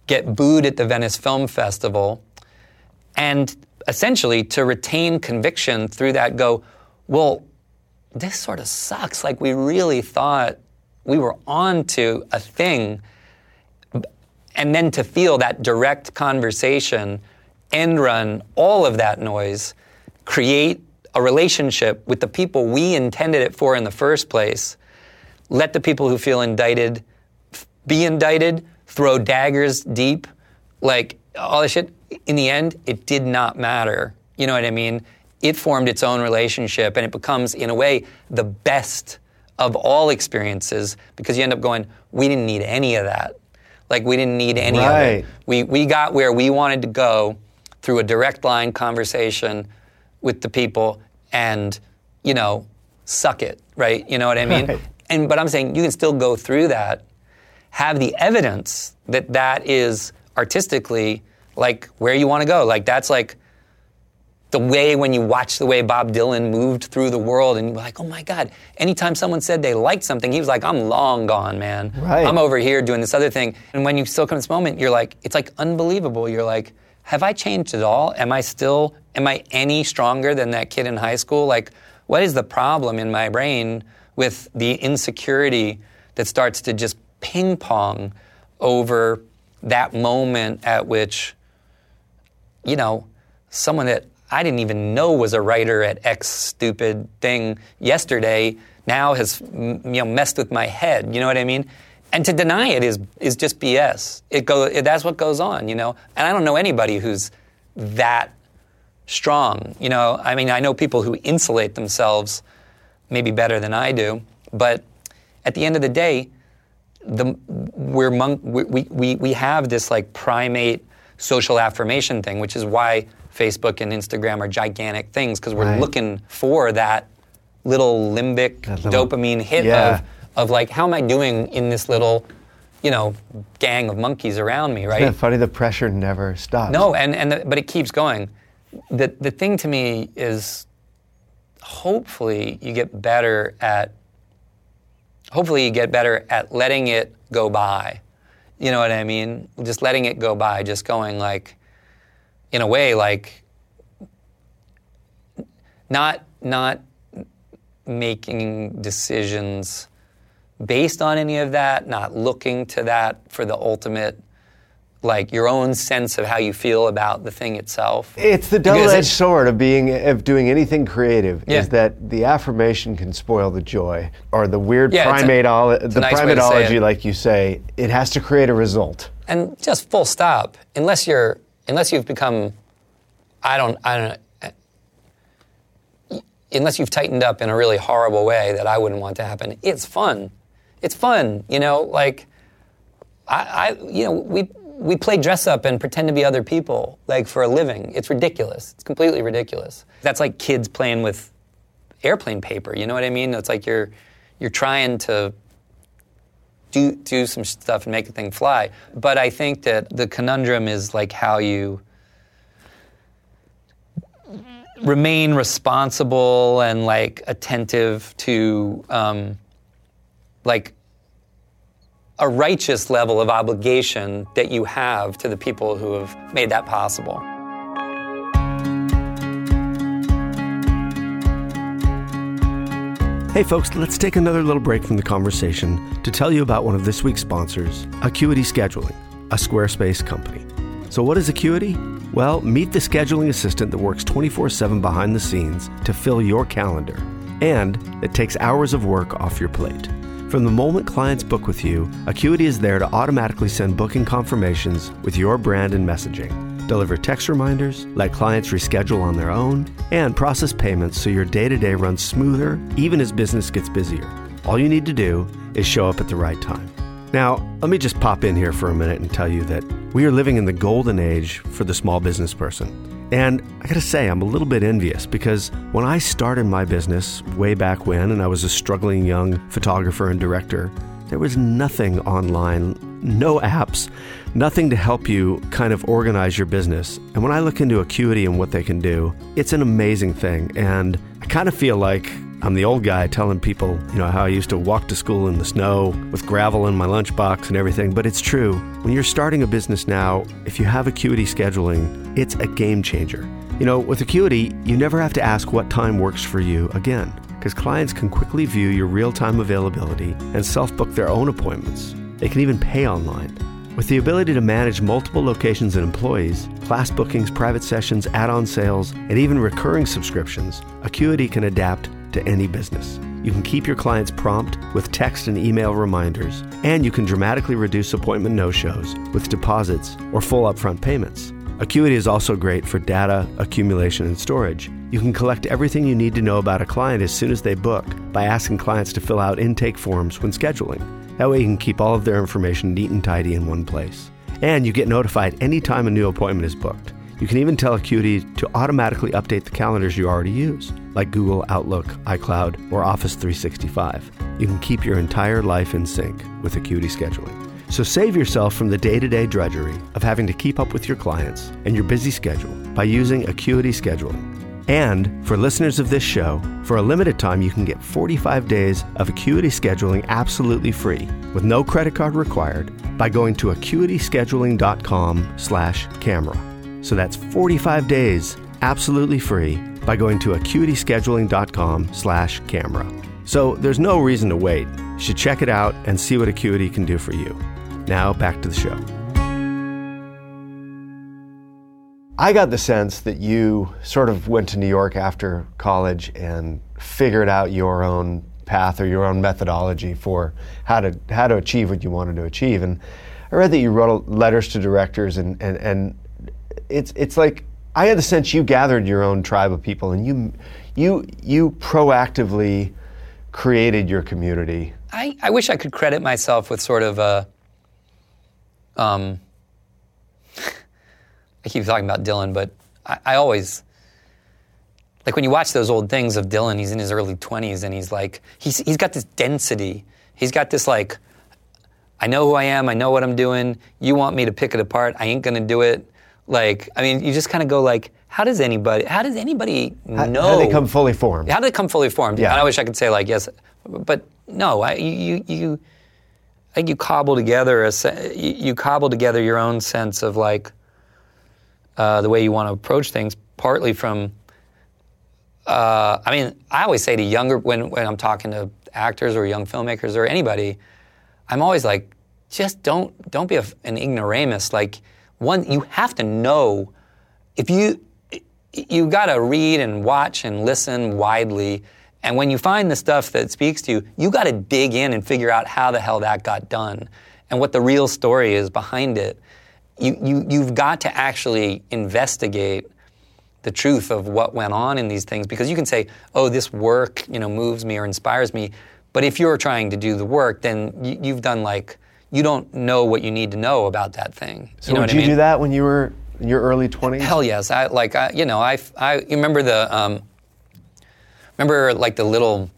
get booed at the venice film festival and essentially to retain conviction through that go, well, this sort of sucks. Like we really thought we were on to a thing. And then to feel that direct conversation, end run all of that noise, create a relationship with the people we intended it for in the first place, let the people who feel indicted be indicted, throw daggers deep, like all this shit in the end, it did not matter. You know what I mean? It formed its own relationship and it becomes, in a way, the best of all experiences because you end up going, we didn't need any of that. Like, we didn't need any right. of it. We, we got where we wanted to go through a direct line conversation with the people and, you know, suck it, right? You know what I mean? Right. And, but I'm saying you can still go through that, have the evidence that that is artistically like where you want to go. Like that's like the way when you watch the way Bob Dylan moved through the world and you're like, oh my God, anytime someone said they liked something, he was like, I'm long gone, man. Right. I'm over here doing this other thing. And when you still come to this moment, you're like, it's like unbelievable. You're like, have I changed at all? Am I still, am I any stronger than that kid in high school? Like, what is the problem in my brain with the insecurity that starts to just ping pong over that moment at which you know, someone that I didn't even know was a writer at X stupid thing yesterday now has you know messed with my head. You know what I mean? And to deny it is is just BS. It go it, that's what goes on. You know, and I don't know anybody who's that strong. You know, I mean, I know people who insulate themselves maybe better than I do, but at the end of the day, the we're monk, we, we, we have this like primate social affirmation thing, which is why Facebook and Instagram are gigantic things because we're right. looking for that little limbic that little, dopamine hit yeah. of, of like, how am I doing in this little, you know, gang of monkeys around me, right? Isn't funny? The pressure never stops. No, and, and the, but it keeps going. The, the thing to me is hopefully you get better at hopefully you get better at letting it go by you know what I mean? Just letting it go by, just going like, in a way, like, not not making decisions based on any of that, not looking to that for the ultimate like your own sense of how you feel about the thing itself. It's the double-edged sword of being of doing anything creative Yeah. is that the affirmation can spoil the joy, or the weird Yeah, primatolo- a the nice way to say primatology, like you say, it has to create a result. and just full stop. Unless you're, unless you've become, I don't, I don't. Uh, unless you've tightened up in a really horrible way that I wouldn't want to happen, it's fun. It's fun, you know. Like, I, I you know, we we play dress up and pretend to be other people, like for a living. It's ridiculous. It's completely ridiculous. That's like kids playing with airplane paper. You know what I mean? It's like you're you're trying to do do some stuff and make a thing fly. But I think that the conundrum is like how you remain responsible and like attentive to um, like a righteous level of obligation that you have to the people who have made that possible. Hey, folks, let's take another little break from the conversation to tell you about one of this week's sponsors, Acuity Scheduling, a Squarespace company. So, what is Acuity? Well, meet the scheduling assistant that works 24 7 behind the scenes to fill your calendar and it takes hours of work off your plate. From the moment clients book with you, Acuity is there to automatically send booking confirmations with your brand and messaging, deliver text reminders, let clients reschedule on their own, and process payments so your day to day runs smoother even as business gets busier. All you need to do is show up at the right time. Now, let me just pop in here for a minute and tell you that we are living in the golden age for the small business person. And I gotta say, I'm a little bit envious because when I started my business way back when, and I was a struggling young photographer and director, there was nothing online, no apps, nothing to help you kind of organize your business. And when I look into Acuity and what they can do, it's an amazing thing. And I kind of feel like I'm the old guy telling people, you know, how I used to walk to school in the snow with gravel in my lunchbox and everything, but it's true. When you're starting a business now, if you have Acuity scheduling, it's a game changer. You know, with Acuity, you never have to ask what time works for you again, because clients can quickly view your real time availability and self book their own appointments. They can even pay online. With the ability to manage multiple locations and employees, class bookings, private sessions, add on sales, and even recurring subscriptions, Acuity can adapt to any business. You can keep your clients prompt with text and email reminders, and you can dramatically reduce appointment no shows with deposits or full upfront payments. Acuity is also great for data accumulation and storage. You can collect everything you need to know about a client as soon as they book by asking clients to fill out intake forms when scheduling. That way, you can keep all of their information neat and tidy in one place. And you get notified anytime a new appointment is booked. You can even tell Acuity to automatically update the calendars you already use, like Google, Outlook, iCloud, or Office 365. You can keep your entire life in sync with Acuity scheduling. So save yourself from the day to day drudgery of having to keep up with your clients and your busy schedule by using Acuity scheduling. And for listeners of this show, for a limited time, you can get 45 days of Acuity scheduling absolutely free with no credit card required by going to acuityscheduling.com slash camera. So that's 45 days absolutely free by going to acuityscheduling.com slash camera. So there's no reason to wait. You should check it out and see what Acuity can do for you. Now back to the show. I got the sense that you sort of went to New York after college and figured out your own path or your own methodology for how to how to achieve what you wanted to achieve. And I read that you wrote letters to directors and, and, and it's it's like I had the sense you gathered your own tribe of people and you you you proactively created your community. I, I wish I could credit myself with sort of a um, I keep talking about Dylan, but I, I, always like when you watch those old things of Dylan. He's in his early twenties, and he's like he's he's got this density. He's got this like I know who I am. I know what I'm doing. You want me to pick it apart? I ain't gonna do it. Like I mean, you just kind of go like, how does anybody? How does anybody how, know? How do they come fully formed? How do they come fully formed? Yeah. And I wish I could say like yes, but no. I, you you. I think you cobble together a, you cobble together your own sense of like uh, the way you want to approach things, partly from. Uh, I mean, I always say to younger when when I'm talking to actors or young filmmakers or anybody, I'm always like, just don't don't be a, an ignoramus. Like one, you have to know if you you got to read and watch and listen widely. And when you find the stuff that speaks to you, you got to dig in and figure out how the hell that got done and what the real story is behind it you, you, you've got to actually investigate the truth of what went on in these things because you can say, oh, this work, you know, moves me or inspires me. But if you're trying to do the work, then you, you've done like, you don't know what you need to know about that thing. So you know would you I mean? do that when you were in your early 20s? Hell yes. I, like, I, you know, I, I you remember the, um, remember like the little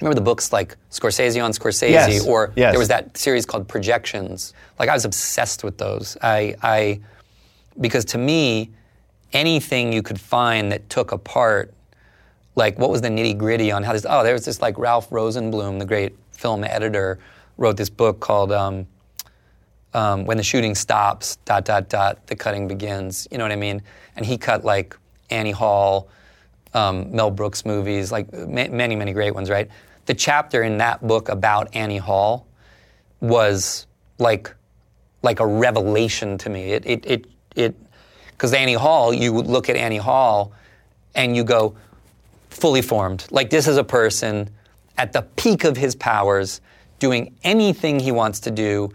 remember the books like Scorsese on Scorsese, yes. or yes. there was that series called Projections. Like I was obsessed with those. I, I because to me, anything you could find that took apart, like what was the nitty gritty on how this. Oh, there was this like Ralph Rosenblum, the great film editor, wrote this book called. Um, um, when the shooting stops, dot, dot, dot, the cutting begins. You know what I mean? And he cut like Annie Hall, um, Mel Brooks movies, like ma- many, many great ones, right? The chapter in that book about Annie Hall was like, like a revelation to me. It, it, it, it, because Annie Hall, you would look at Annie Hall and you go, fully formed. Like this is a person at the peak of his powers, doing anything he wants to do,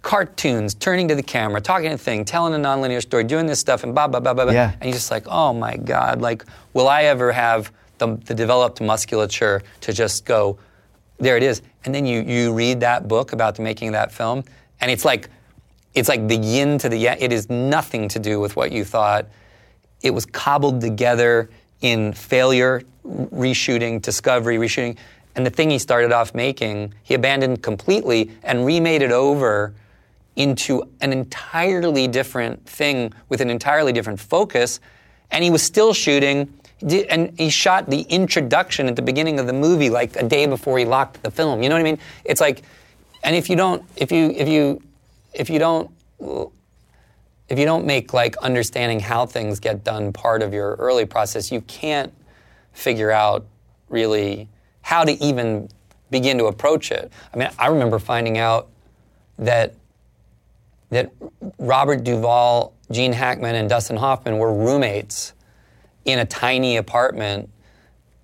cartoons, turning to the camera, talking to thing, telling a nonlinear story, doing this stuff, and blah, blah, blah, blah, blah. Yeah. And you're just like, oh my God, like, will I ever have the, the developed musculature to just go, there it is. And then you, you read that book about the making of that film, and it's like, it's like the yin to the yang. It is nothing to do with what you thought. It was cobbled together in failure, reshooting, discovery, reshooting. And the thing he started off making, he abandoned completely and remade it over into an entirely different thing with an entirely different focus. And he was still shooting, and he shot the introduction at the beginning of the movie like a day before he locked the film. You know what I mean? It's like, and if you don't, if you, if you, if you don't, if you don't make like understanding how things get done part of your early process, you can't figure out really how to even begin to approach it. I mean, I remember finding out that that Robert Duvall, Gene Hackman, and Dustin Hoffman were roommates in a tiny apartment,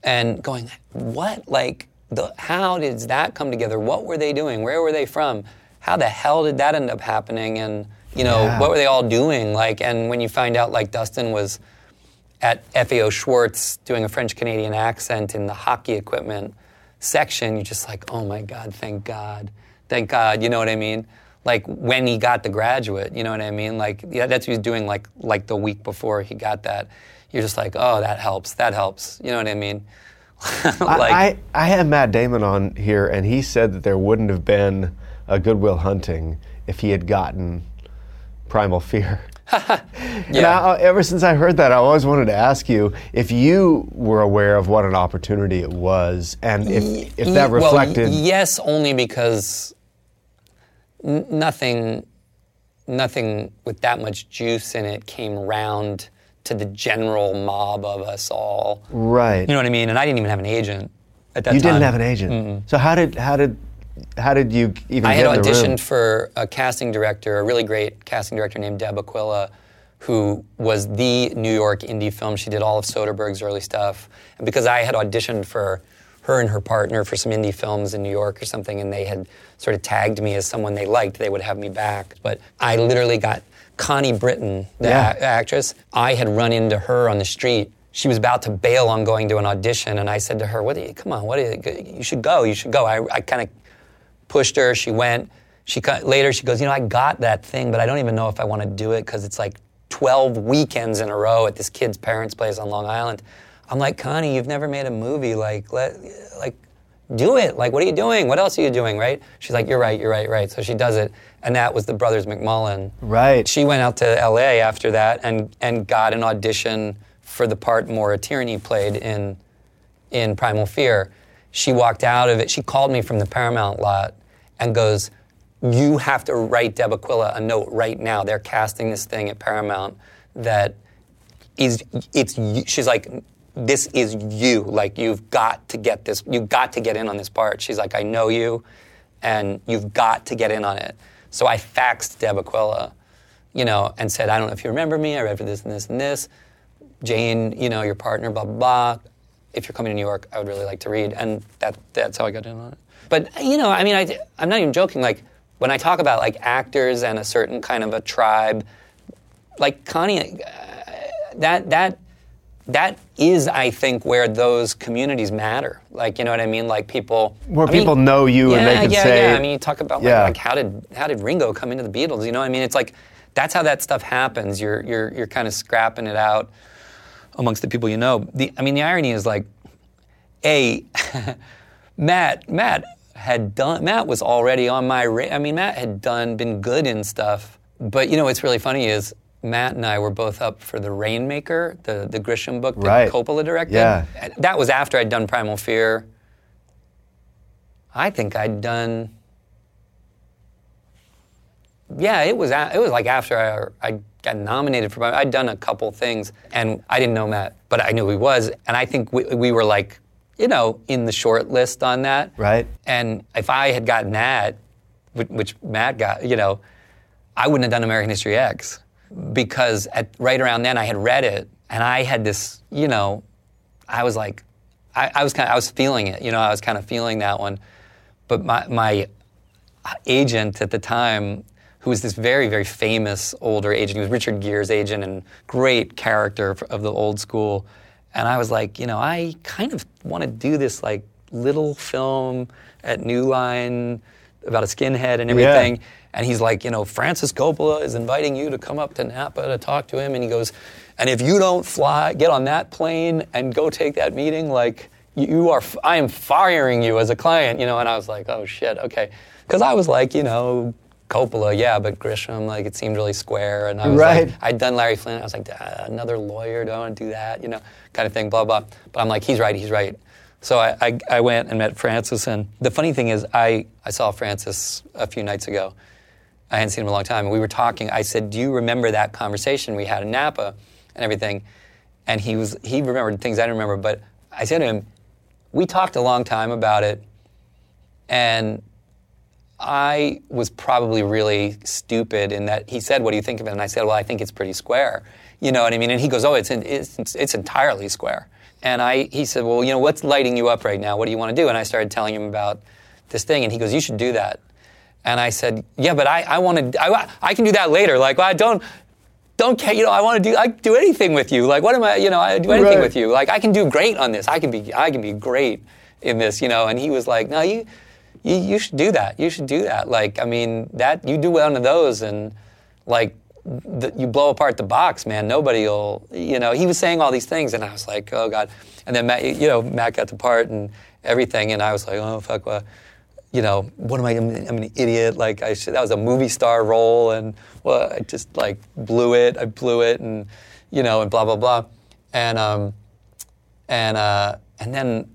and going, what? Like, the, how did that come together? What were they doing? Where were they from? How the hell did that end up happening? And you know, Yeah. what were they all doing? Like, and when you find out, like, Dustin was at FAO Schwarz doing a French Canadian accent in the hockey equipment section, you're just like, oh my God, thank God. Thank God, you know what I mean? Like when he got the graduate, you know what I mean? Like, yeah, that's what he was doing like, like the week before he got that. You're just like, oh, that helps, that helps, you know what I mean? like, I, I, I had Matt Damon on here, and he said that there wouldn't have been a Good Will Hunting if he had gotten Primal Fear. And Yeah. I, uh, ever since I heard that, I always wanted to ask you if you were aware of what an opportunity it was, and if, if that Ye- well, reflected. yes, only because n- nothing, nothing with that much juice in it came round to the general mob of us all. right. You know what I mean? And I didn't even have an agent at that you time. didn't have an agent. So how did how did how did you even I get had in the room? auditioned for a casting director, a really great casting director named Deb Aquila, who was the New York indie film. She did all of Soderbergh's early stuff. And because I had auditioned for her and her partner for some indie films in New York or something, and they had sort of tagged me as someone they liked, they would have me back. But I literally got Connie Britton, the Yeah. a- actress. I had run into her on the street. She was about to bail on going to an audition, and I said to her, "What? Are you, come on, what? Are you, you should go. You should go." I, I kind of pushed her. She went. She later she goes, you know, I got that thing, but I don't even know if I want to do it because it's like 12 weekends in a row at this kid's parents' place on Long Island. I'm like, Connie, you've never made a movie. Like, let, like, do it. Like, what are you doing? What else are you doing? Right? She's like, you're right. You're right. Right. So she does it, and that was the Brothers McMullen. Right. She went out to L.A. after that and and got an audition for the part Maura Tierney played in in Primal Fear. She walked out of it. She called me from the Paramount lot and goes, "You have to write Deb Aquila a note right now. They're casting this thing at Paramount that is it's." She's like, "This is you. Like you've got to get this. You've got to get in on this part." She's like, "I know you, and you've got to get in on it." So I faxed Deb Aquila, you know, and said, "I don't know if you remember me. I read for this and this and this." Jane, you know, your partner, blah, blah, blah. If you're coming to New York, I would really like to read. And that, that's how I got in on it. But, you know, I mean, I, I'm not even joking. Like, when I talk about, like, actors and a certain kind of a tribe, like, Connie, uh, that, that, that is, I think, where those communities matter. Like, you know what I mean? Like, people... Where I mean, people know you yeah, and they can yeah, say- Yeah, I mean, you talk about, like, Yeah. like, how did, how did Ringo come into the Beatles? You know what I mean? It's like, that's how that stuff happens. You're, you're, you're kind of scrapping it out amongst the people you know. The, I mean, the irony is like, a Matt Matt had done Matt was already on my. Ra- I mean, Matt had done been good in stuff, but you know what's really funny is Matt and I were both up for the Rainmaker, the the Grisham book that Right. Coppola directed. Yeah. That was after I'd done Primal Fear. I think I'd done. Yeah, it was. a- It was like after I, I got nominated for. I'd done a couple things, and I didn't know Matt, but I knew he was, and I think we, we were like, you know, in the short list on that. Right. And if I had gotten that, which, Matt got, you know, I wouldn't have done American History X because at, right around then I had read it and I had this, you know, I was like, I, I was kind of, I was feeling it, you know, I was kind of feeling that one. But my, my agent at the time, who was this very, very famous older agent, he was Richard Gere's agent and great character of the old school. And I was like, you know, I kind of want to do this like little film at New Line about a skinhead and Yeah. everything. And he's like, you know, Francis Coppola is inviting you to come up to Napa to talk to him. And he goes, and if you don't fly, get on that plane and go take that meeting, like you are, i am firing you as a client, you know. And I was like, oh shit, okay, because I was like, you know, Coppola, yeah, but Grisham, like it seemed really square. And I was Right. like, I'd done Larry Flynt. I was like, "Ah, another lawyer, don't want to do that, you know, kind of thing, blah blah. But I'm like, he's right, he's right. So I, I, I went and met Francis, and the funny thing is, I, I saw Francis a few nights ago. I hadn't seen him in a long time, and we were talking. I said, "Do you remember that conversation we had in Napa, and everything?" And he was he remembered things I didn't remember, but I said to him, "We talked a long time about it, and I was probably really stupid in that he said, "What do you think of it?" And I said, "Well, I think it's pretty square." You know what I mean? And he goes, "Oh, it's it's it's entirely square." And I he said, "Well, you know, what's lighting you up right now? What do you want to do?" And I started telling him about this thing, and he goes, "You should do that." And I said, "Yeah, but I I want to I, I can do that later. Like, well, I don't." Don't care, you know. I want to do. I do anything with you. Like, what am I? You know, I do anything Right. with you. Like, I can do great on this. I can be. I can be great in this. You know. And he was like, "No, you, you, you should do that. You should do that. Like, I mean, that you do one of those, and like, the, you blow apart the box, man. Nobody will. You know." He was saying all these things, and I was like, "Oh God." And then Matt, you know, Matt got the part and everything, and I was like, "Oh fuck." Well, you know, what am I? I'm, I'm an idiot. Like I should, that was a movie star role, and well, I just like blew it. I blew it, and you know, and blah blah blah, and um, and uh, and then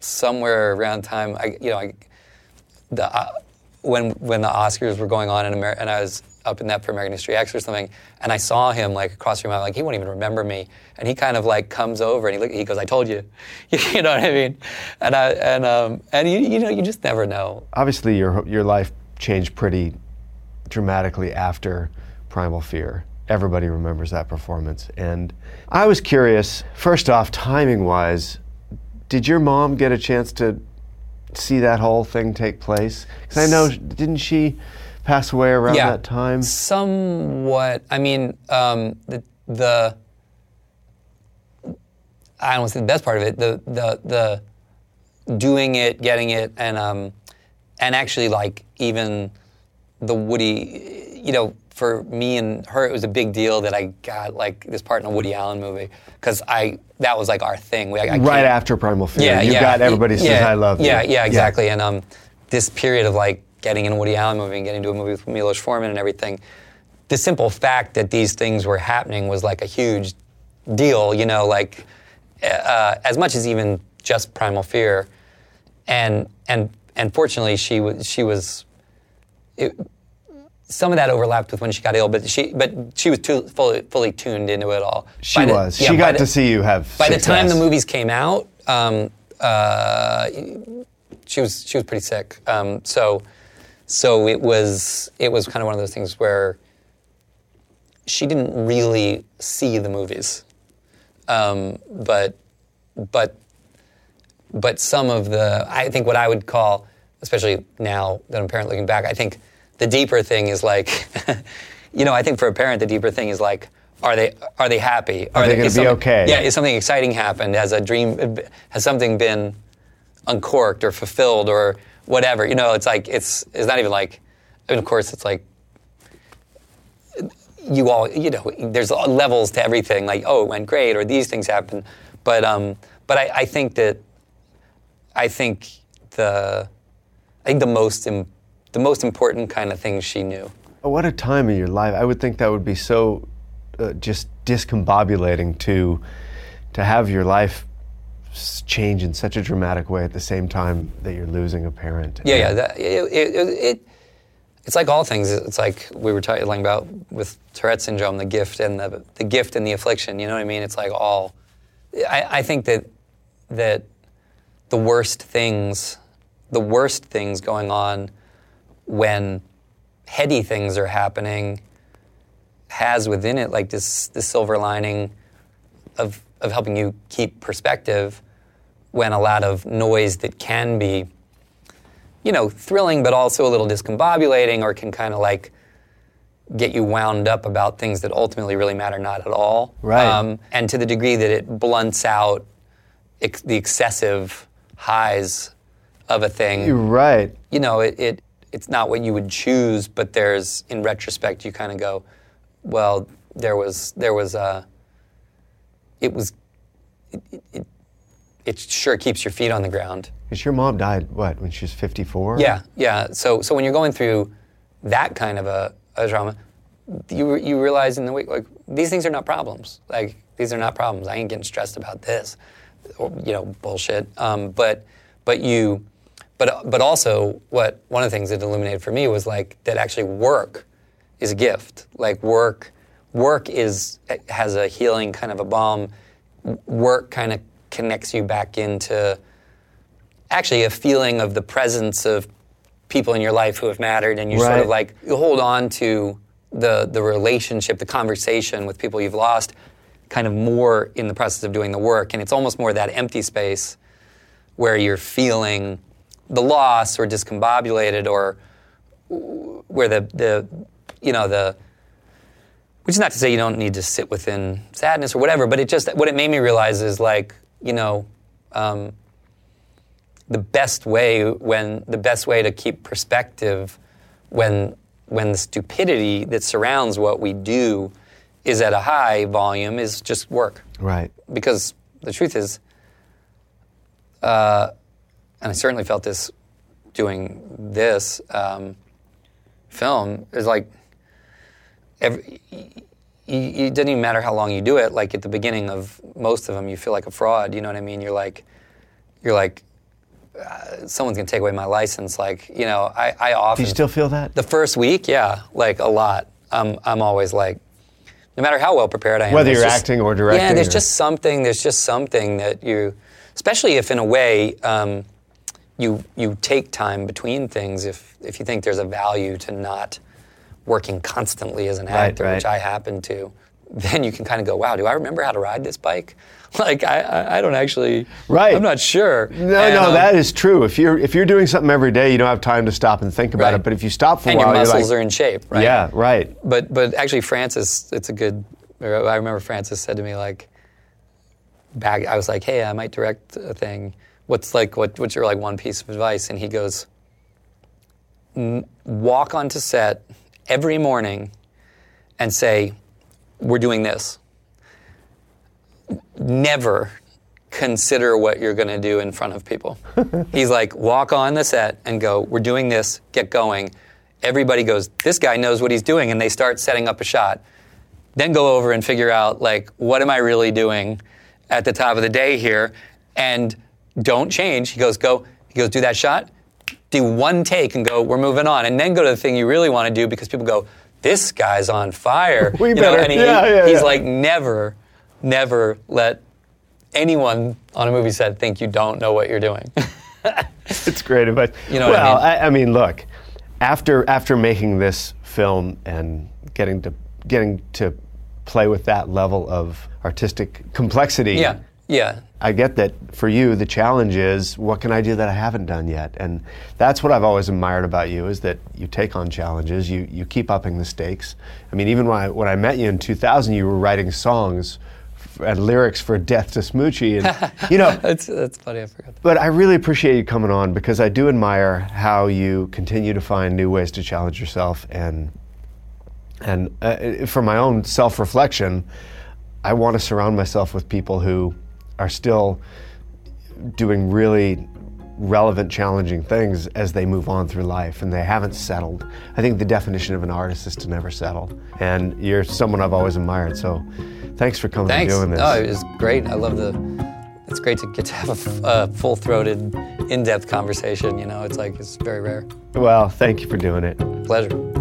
somewhere around time, I you know, I, the uh, when when the Oscars were going on in America, and I was up in that for American History X or something, and I saw him like across the room. Like, he won't even remember me, and he kind of like comes over and he look, he goes, "I told you," you know what I mean? And I and um and you you know you just never know. Obviously, your your life changed pretty dramatically after Primal Fear. Everybody remembers that performance, and I was curious. First off, timing wise, did your mom get a chance to see that whole thing take place? Because I know, didn't she pass away around Yeah. that time? Somewhat. I mean, um, the the I don't want to say the best part of it. The the the doing it, getting it, and um, and actually like even the Woody, you know, for me and her, it was a big deal that I got like this part in a Woody Allen movie because I that was like our thing. We, I, I Right after Primal Fear, yeah, you yeah, got everybody says yeah, I love yeah, you. Yeah, exactly. And um, this period of like getting in a Woody Allen movie and getting to a movie with Milos Forman and everything, the simple fact that these things were happening was like a huge deal. You know, like uh, as much as even just Primal Fear, and and and fortunately she was she was. It, some of that overlapped with when she got ill, but she but she was too fully, fully tuned into it all. She the- was. yeah, she got the- to see you have. by the time the movies came out, um, uh, she was she was pretty sick. Um, so so it was it was kind of one of those things where she didn't really see the movies, um, but but but some of the I think what I would call, especially now that I'm parent looking back, I think the deeper thing is like, you know, I think for a parent the deeper thing is like, are they are they happy? Are they gonna be okay? Yeah, is something exciting happened? Has a dream? Has something been uncorked or fulfilled or whatever? You know, it's like it's it's not even like. I mean, of course, it's like you all you know there's levels to everything like oh it went great or these things happened but um but I, I think that I think the I think the most Im- the most important kind of things she knew What a time in your life. I would think that would be so uh, just discombobulating to to have your life change in such a dramatic way at the same time that you're losing a parent. Yeah, yeah. That, it, it, it, it's like all things. It's like we were talking about with Tourette syndrome, the gift and the the gift and the affliction. You know what I mean? It's like all. I, I think that that the worst things, the worst things going on when heady things are happening, has within it like this this silver lining of of helping you keep perspective when a lot of noise that can be you know, thrilling, but also a little discombobulating, or can kind of like get you wound up about things that ultimately really matter not at all. Right. Um, and to the degree that it blunts out ex- the excessive highs of a thing, You're right. you know, it, it it's not what you would choose, but there's in retrospect you kind of go, well, there was there was a it was it, it, it, sure keeps your feet on the ground. Because your mom died, what, when she was 54? Yeah, yeah. So, so when you're going through that kind of a, a drama, you you realize in the week like these things are not problems. Like these are not problems. I ain't getting stressed about this, or, you know, bullshit. Um, but but you, but but also what one of the things that illuminated for me was like that actually work is a gift. Like work work is has a healing kind of a balm. Work kind of connects you back into actually a feeling of the presence of people in your life who have mattered, and you sort of like you hold on to the the relationship, the conversation with people you've lost, kind of more in the process of doing the work, and it's almost more that empty space where you're feeling the loss or discombobulated or where the the you know the which is not to say you don't need to sit within sadness or whatever, but it just what it made me realize is like you know um, the best way when the best way to keep perspective when when the stupidity that surrounds what we do is at a high volume is just work Right. because the truth is, uh, and I certainly felt this doing this um, film, is like every, it doesn't even matter how long you do it. Like at the beginning of most of them, you feel like a fraud. You know what I mean? You're like, you're like, uh, someone's gonna take away my license. Like, you know, I, I Do you still feel that? the first week, yeah, like a lot. I'm I'm always like, no matter how well prepared I am, Whether you're just- acting or directing yeah, there's or- just something. There's just something that you, especially if in a way, um, you you take time between things. If if you think there's a value to not working constantly as an Right, actor, which. I happen to, then you can kind of go, wow, do I remember how to ride this bike? Like I I, I don't actually. Right. I'm not sure. No, And, no, um, that is true. If you're if you're doing something every day, you don't have time to stop and think about Right. it. But if you stop for a and while, your muscles you're are in shape, right? yeah, right. But but actually, Francis, it's a good. I remember Francis said to me like, back. I was like, hey, I might direct a thing. What's like what what's your like one piece of advice? And he goes, walk onto set every morning, and say, we're doing this. Never consider what you're going to do in front of people. He's like, walk on the set and go, we're doing this, get going. Everybody goes, this guy knows what he's doing, and they start setting up a shot. Then go over and figure out, like, what am I really doing at the top of the day here? And don't change. He goes, go, he goes, do that shot, do one take and go, we're moving on. And then go to the thing you really want to do because people go, this guy's on fire. We You know, better- and he, yeah, yeah, he's yeah. like, never, never let anyone on a movie set think you don't know what you're doing. It's great advice. You know what I well, mean? I, I mean, look, after after making this film and getting to getting to play with that level of artistic complexity, yeah, yeah. I get that for you the challenge is what can I do that I haven't done yet, and that's what I've always admired about you is that you take on challenges, you you keep upping the stakes. I mean, even when I when I met you in 2000, you were writing songs f- and lyrics for "Death to Smoochy," and you know. That's, that's funny, I forgot that. But I really appreciate you coming on because I do admire how you continue to find new ways to challenge yourself and and uh, for my own self-reflection, I want to surround myself with people who are still doing really relevant, challenging things as they move on through life and they haven't settled. I think the definition of an artist is to never settle. And you're someone I've always admired. So thanks for coming Thanks. and doing this. Oh, it was great. I love the. It's great to get to have a, a full-throated, in-depth conversation. You know, it's like it's very rare. Well, thank you for doing it. Pleasure.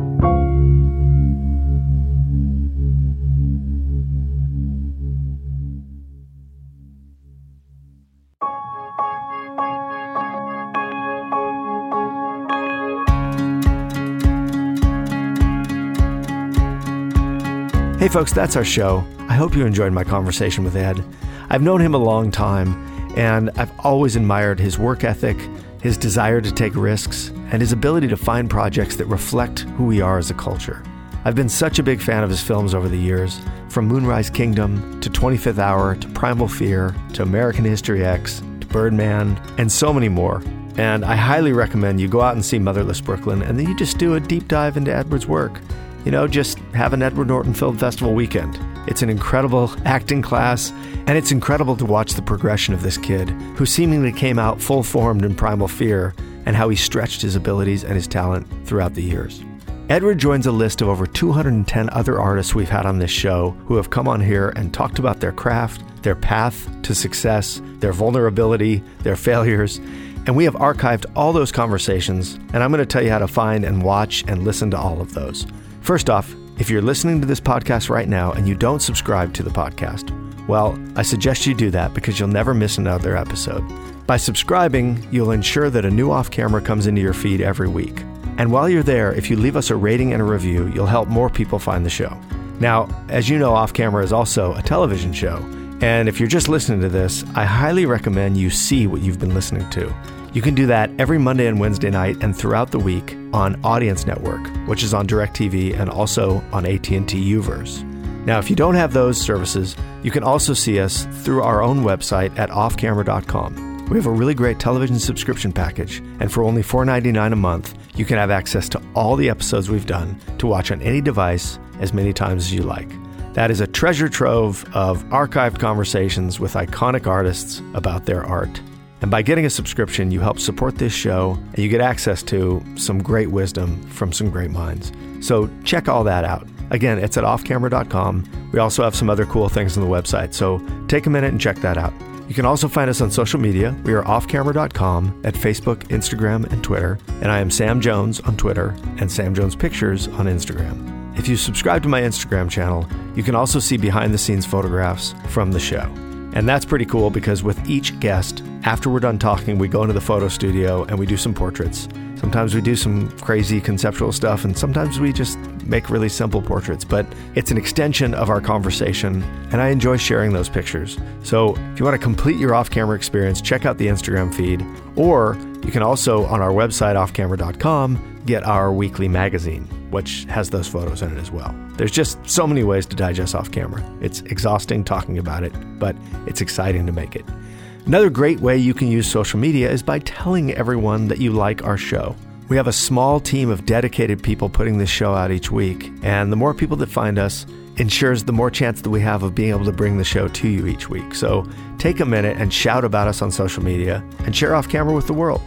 Hey, folks, that's our show. I hope you enjoyed my conversation with Ed. I've known him a long time, and I've always admired his work ethic, his desire to take risks, and his ability to find projects that reflect who we are as a culture. I've been such a big fan of his films over the years, from Moonrise Kingdom to 25th Hour to Primal Fear to American History X to Birdman, and so many more. And I highly recommend you go out and see Motherless Brooklyn, and then you just do a deep dive into Edward's work. You know, just have an Edward Norton Film Festival weekend. It's an incredible acting class, and it's incredible to watch the progression of this kid who seemingly came out full formed in Primal Fear and how he stretched his abilities and his talent throughout the years. Edward joins a list of over 210 other artists we've had on this show who have come on here and talked about their craft, their path to success, their vulnerability, their failures. And we have archived all those conversations, and I'm going to tell you how to find and watch and listen to all of those. First off, if you're listening to this podcast right now and you don't subscribe to the podcast, well, I suggest you do that because you'll never miss another episode. By subscribing, you'll ensure that a new off camera comes into your feed every week. And while you're there, if you leave us a rating and a review, you'll help more people find the show. Now, as you know, Off Camera is also a television show. And if you're just listening to this, I highly recommend you see what you've been listening to. You can do that every Monday and Wednesday night and throughout the week on Audience Network, which is on DirecTV and also on AT&T Uverse. Now, if you don't have those services, you can also see us through our own website at offcamera.com. We have a really great television subscription package, and for only $4.99 a month, you can have access to all the episodes we've done to watch on any device as many times as you like. That is a treasure trove of archived conversations with iconic artists about their art. And by getting a subscription, you help support this show and you get access to some great wisdom from some great minds. So check all that out. Again, it's at offcamera.com. We also have some other cool things on the website, so take a minute and check that out. You can also find us on social media. We are offcamera.com at Facebook, Instagram, and Twitter. And I am Sam Jones on Twitter and Sam Jones Pictures on Instagram. If you subscribe to my Instagram channel, you can also see behind the scenes photographs from the show. And that's pretty cool because with each guest, after we're done talking, we go into the photo studio and we do some portraits. Sometimes we do some crazy conceptual stuff, and sometimes we just make really simple portraits. But it's an extension of our conversation, and I enjoy sharing those pictures. So if you want to complete your off camera experience, check out the Instagram feed, or you can also, on our website, offcamera.com, get our weekly magazine, which has those photos in it as well. There's just so many ways to digest off camera. It's exhausting talking about it, but it's exciting to make it. Another great way you can use social media is by telling everyone that you like our show. We have a small team of dedicated people putting this show out each week, and the more people that find us ensures the more chance that we have of being able to bring the show to you each week. So take a minute and shout about us on social media and share off camera with the world.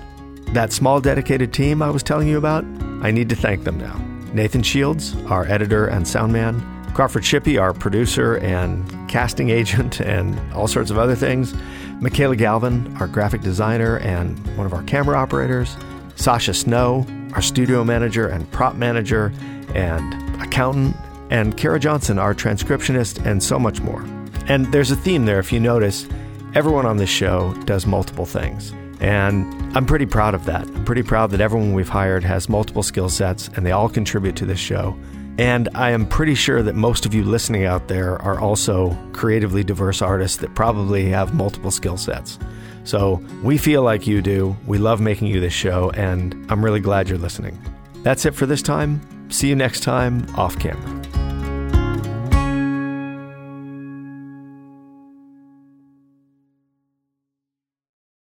That small dedicated team I was telling you about, I need to thank them now. Nathan Shields, our editor and sound man, Crawford Shippey, our producer and casting agent, and all sorts of other things. Michaela Galvin, our graphic designer and one of our camera operators. Sasha Snow, our studio manager and prop manager and accountant. And Kara Johnson, our transcriptionist, and so much more. And there's a theme there, if you notice. Everyone on this show does multiple things. And I'm pretty proud of that. I'm pretty proud that everyone we've hired has multiple skill sets and they all contribute to this show. And I am pretty sure that most of you listening out there are also creatively diverse artists that probably have multiple skill sets. So we feel like you do. We love making you this show, and I'm really glad you're listening. That's it for this time. See you next time off camera.